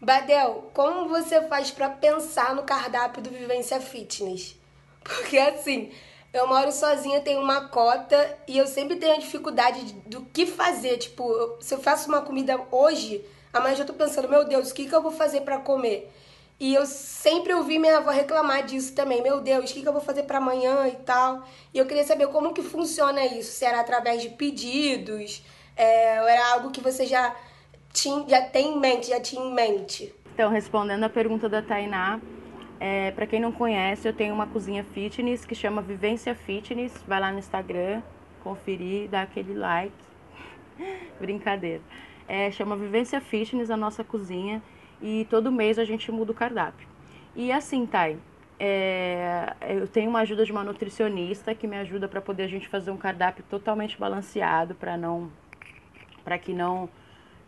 Badel, como você faz para pensar no cardápio do Vivência Fitness? Porque assim, eu moro sozinha, tenho uma cota e eu sempre tenho a dificuldade do que fazer. Tipo, se eu faço uma comida hoje, amanhã já tô pensando, meu Deus, o que, que eu vou fazer para comer? E eu sempre ouvi minha avó reclamar disso também. Meu Deus, o que, que eu vou fazer para amanhã e tal. E eu queria saber como que funciona isso. Se era através de pedidos, é, ou era algo que você já, tinha, já tem em mente, já tinha em mente. Então, respondendo a pergunta da Tainá, é, para quem não conhece, eu tenho uma cozinha fitness que chama Vivência Fitness. Vai lá no Instagram, conferir, dá aquele like. Brincadeira. É, chama Vivência Fitness a nossa cozinha e todo mês a gente muda o cardápio. E assim, Thay, é, eu tenho uma ajuda de uma nutricionista que me ajuda para poder a gente fazer um cardápio totalmente balanceado para não para que não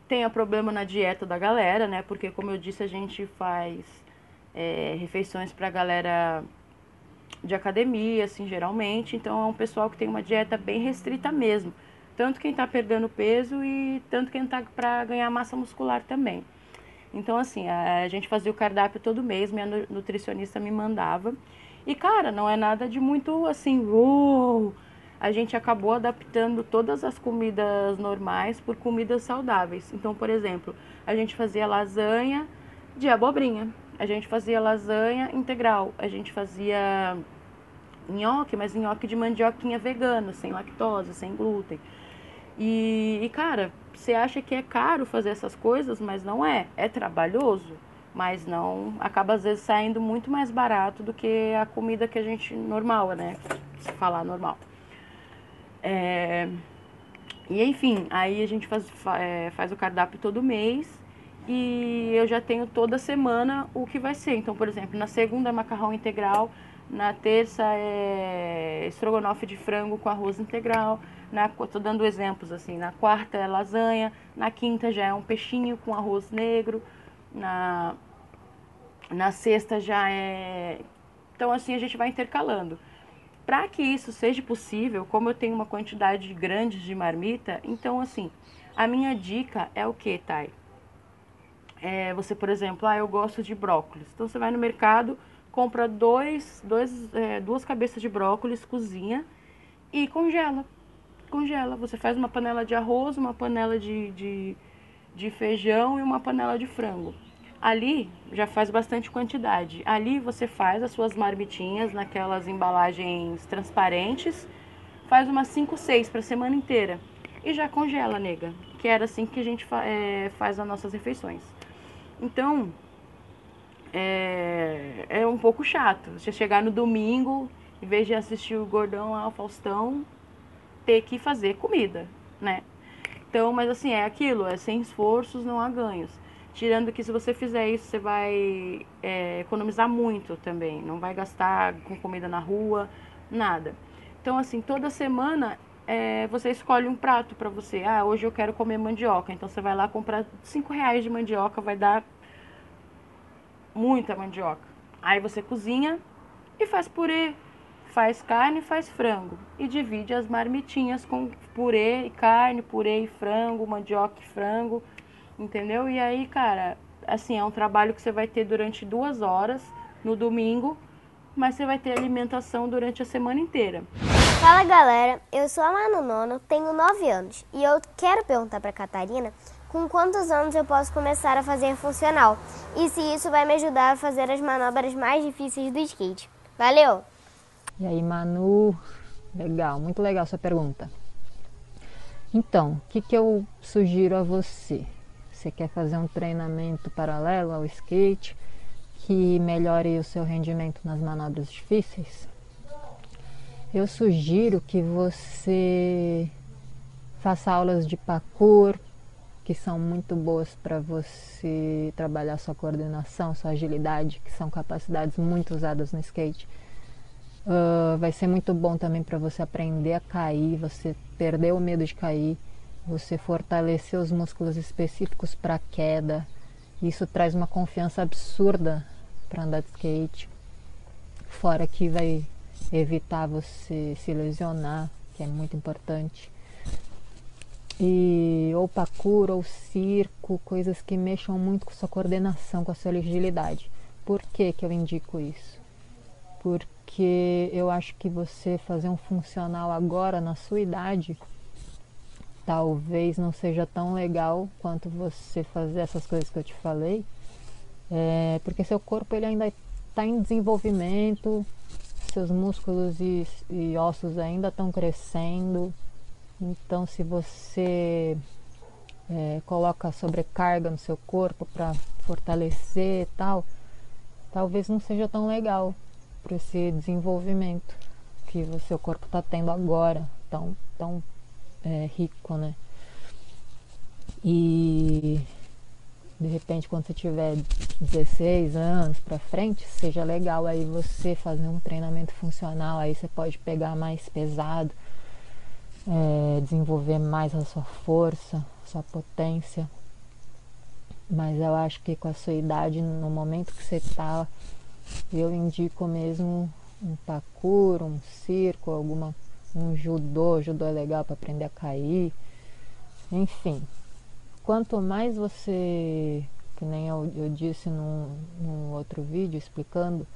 tenha problema na dieta da galera, né? Porque como eu disse, a gente faz é, refeições para galera de academia, assim, geralmente. Então é um pessoal que tem uma dieta bem restrita mesmo. Tanto quem está perdendo peso e tanto quem está para ganhar massa muscular também. Então, assim, a, gente fazia o cardápio todo mês, minha nutricionista me mandava. E, cara, não é nada de muito assim, uou! A gente acabou adaptando todas as comidas normais por comidas saudáveis. Então, por exemplo, a gente fazia lasanha de abobrinha a gente fazia lasanha integral, a gente fazia nhoque, mas nhoque de mandioquinha vegano, sem lactose, sem glúten. E, e, cara, você acha que é caro fazer essas coisas, mas não é. É trabalhoso, mas não. Acaba às vezes saindo muito mais barato do que a comida que a gente normal, né? Se falar normal. É, e enfim, aí a gente faz, é, faz o cardápio todo mês e eu já tenho toda semana o que vai ser. Então, por exemplo, na segunda é macarrão integral, na terça é estrogonofe de frango com arroz integral, na tô dando exemplos assim, na quarta é lasanha, na quinta já é um peixinho com arroz negro, na na sexta já é então assim a gente vai intercalando. Para que isso seja possível, como eu tenho uma quantidade grande de marmita, então assim, a minha dica é o que, Thay? É, você, por exemplo, ah, eu gosto de brócolis. Então você vai no mercado, compra dois, dois, é, duas cabeças de brócolis, cozinha e congela. Congela. Você faz uma panela de arroz, uma panela de, de, de feijão e uma panela de frango. Ali já faz bastante quantidade. Ali você faz as suas marmitinhas naquelas embalagens transparentes, faz umas 5, 6 para a semana inteira e já congela, nega. Que era assim que a gente fa é, faz as nossas refeições. Então, é, é um pouco chato. Você chegar no domingo, em vez de assistir o Gordão lá, o Faustão, ter que fazer comida, né? Então, mas assim, é aquilo, é sem esforços não há ganhos. Tirando que se você fizer isso, você vai é, economizar muito também. Não vai gastar com comida na rua, nada. Então, assim, toda semana é, você escolhe um prato para você. Ah, hoje eu quero comer mandioca. Então você vai lá comprar 5 reais de mandioca, vai dar muita mandioca. Aí você cozinha e faz purê, faz carne faz frango. E divide as marmitinhas com purê e carne, purê e frango, mandioca e frango, entendeu? E aí, cara, assim, é um trabalho que você vai ter durante duas horas no domingo, mas você vai ter alimentação durante a semana inteira. Fala galera, eu sou a Manu Nono, tenho 9 anos e eu quero perguntar para Catarina com quantos anos eu posso começar a fazer funcional e se isso vai me ajudar a fazer as manobras mais difíceis do skate. Valeu! E aí, Manu? Legal, muito legal sua pergunta. Então, o que, que eu sugiro a você? Você quer fazer um treinamento paralelo ao skate que melhore o seu rendimento nas manobras difíceis? Eu sugiro que você faça aulas de parkour, que são muito boas para você trabalhar sua coordenação, sua agilidade, que são capacidades muito usadas no skate. Uh, vai ser muito bom também para você aprender a cair, você perder o medo de cair, você fortalecer os músculos específicos para queda. Isso traz uma confiança absurda para andar de skate. Fora que vai evitar você se lesionar, que é muito importante e ou parkour ou circo, coisas que mexam muito com sua coordenação, com a sua agilidade. Por que, que eu indico isso? Porque eu acho que você fazer um funcional agora na sua idade talvez não seja tão legal quanto você fazer essas coisas que eu te falei, é, porque seu corpo ele ainda está em desenvolvimento, seus músculos e, e ossos ainda estão crescendo, então, se você é, coloca sobrecarga no seu corpo para fortalecer e tal, talvez não seja tão legal para esse desenvolvimento que o seu corpo está tendo agora, tão, tão é, rico, né? E de repente, quando você tiver 16 anos para frente, seja legal aí você fazer um treinamento funcional, aí você pode pegar mais pesado é, desenvolver mais a sua força, sua potência. Mas eu acho que com a sua idade, no momento que você está, eu indico mesmo um parkour, um circo, alguma, um judô. Judô é legal para aprender a cair. Enfim, quanto mais você, que nem eu, eu disse num, num outro vídeo explicando,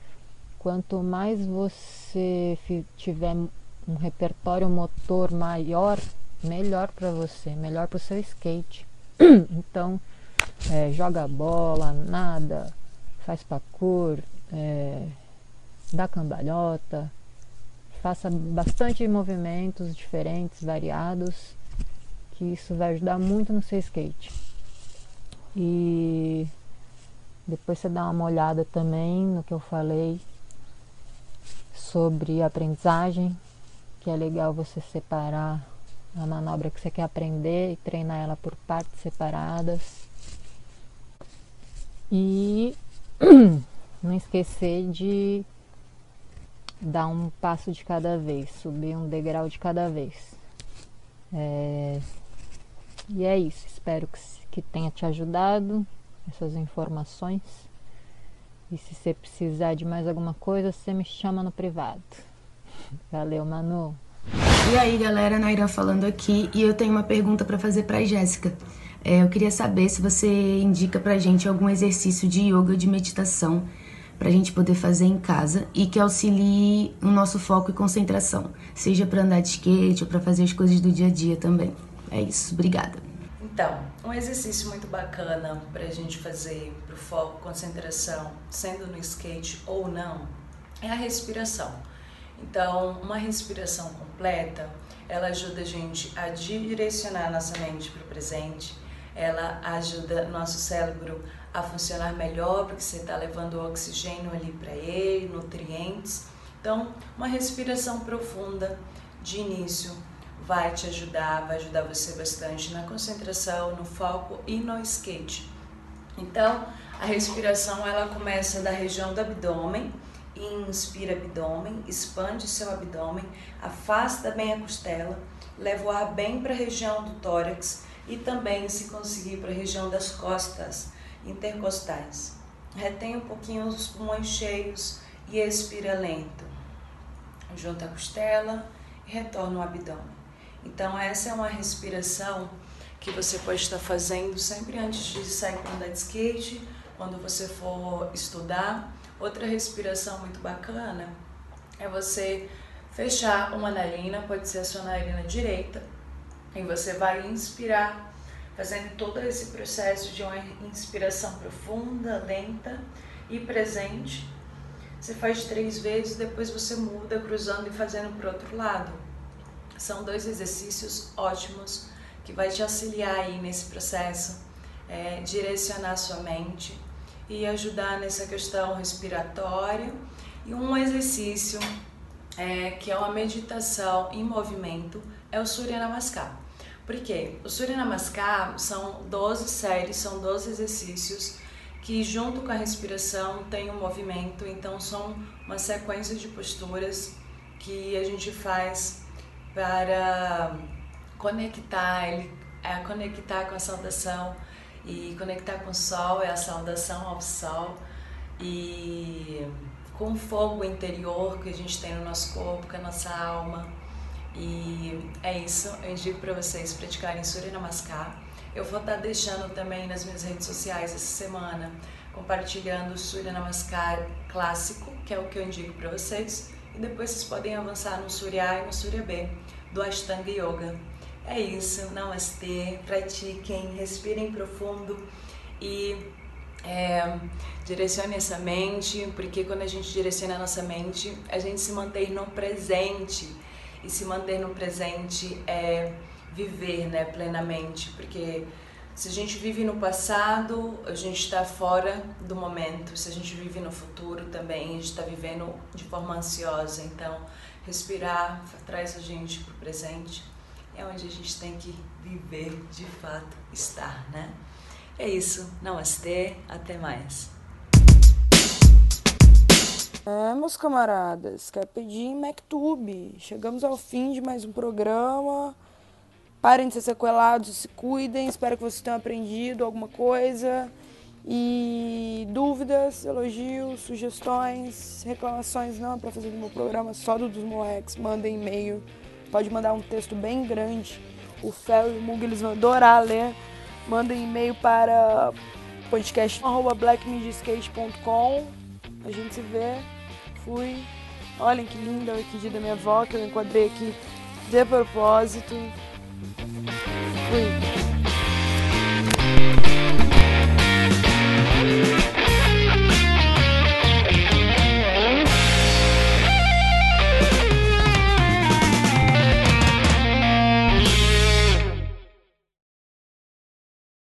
quanto mais você tiver um repertório motor maior, melhor para você, melhor para o seu skate. então, é, joga bola, nada, faz parkour, é, dá cambalhota, faça bastante movimentos diferentes, variados, que isso vai ajudar muito no seu skate. E depois você dá uma olhada também no que eu falei sobre aprendizagem, que é legal você separar a manobra que você quer aprender e treinar ela por partes separadas. E não esquecer de dar um passo de cada vez, subir um degrau de cada vez. É... E é isso, espero que, que tenha te ajudado essas informações. E se você precisar de mais alguma coisa, você me chama no privado. Valeu, Manu. E aí, galera, Naira falando aqui e eu tenho uma pergunta para fazer para Jéssica. É, eu queria saber se você indica pra gente algum exercício de yoga de meditação pra gente poder fazer em casa e que auxilie o nosso foco e concentração, seja para andar de skate ou para fazer as coisas do dia a dia também. É isso, obrigada. Então, um exercício muito bacana para a gente fazer para o foco, concentração, sendo no skate ou não, é a respiração. Então, uma respiração completa, ela ajuda a gente a direcionar nossa mente para o presente, ela ajuda nosso cérebro a funcionar melhor, porque você está levando oxigênio ali para ele, nutrientes. Então, uma respiração profunda de início vai te ajudar, vai ajudar você bastante na concentração, no foco e no skate. Então, a respiração ela começa da região do abdômen, inspira abdômen, expande seu abdômen, afasta bem a costela, leva o ar bem para a região do tórax e também, se conseguir, para a região das costas intercostais. Retém um pouquinho os pulmões cheios e expira lento. Junta a costela e retorna o abdômen. Então, essa é uma respiração que você pode estar fazendo sempre antes de sair para andar de skate, quando você for estudar. Outra respiração muito bacana é você fechar uma narina, pode ser a sua narina direita, e você vai inspirar, fazendo todo esse processo de uma inspiração profunda, lenta e presente. Você faz três vezes, depois você muda, cruzando e fazendo para o outro lado. São dois exercícios ótimos que vai te auxiliar aí nesse processo, é, direcionar sua mente e ajudar nessa questão respiratória. E um exercício é, que é uma meditação em movimento é o Surya Namaskar. Por quê? O Surya Namaskar são 12 séries, são 12 exercícios que junto com a respiração tem um movimento, então são uma sequência de posturas que a gente faz para conectar, ele, é conectar com a saudação e conectar com o sol é a saudação ao sol e com o fogo interior que a gente tem no nosso corpo, com a nossa alma. E é isso, eu indico para vocês praticarem Surya Namaskar. Eu vou estar tá deixando também nas minhas redes sociais essa semana, compartilhando o Surya Namaskar clássico, que é o que eu indico para vocês depois vocês podem avançar no Surya e no Surya B do Ashtanga Yoga. É isso, namastê, pratiquem, respirem profundo e é, direcione essa mente, porque quando a gente direciona a nossa mente, a gente se mantém no presente. E se manter no presente é viver né, plenamente, porque se a gente vive no passado, a gente está fora do momento. Se a gente vive no futuro também, a gente está vivendo de forma ansiosa. Então, respirar traz a gente para o presente. É onde a gente tem que viver de fato, estar, né? É isso. Namastê. Até mais. Meus camaradas, quer pedir em MacTube. Chegamos ao fim de mais um programa. Parem de ser sequelados, se cuidem. Espero que vocês tenham aprendido alguma coisa. E dúvidas, elogios, sugestões, reclamações não é para fazer do meu programa só do dos moleques. Mandem e-mail. Pode mandar um texto bem grande. O Fel e o Mug eles vão adorar ler. Mandem e-mail para podcast.blackmediaskate.com. A gente se vê. Fui. Olhem que linda a orquídea da minha avó que eu enquadrei aqui de propósito. Wait.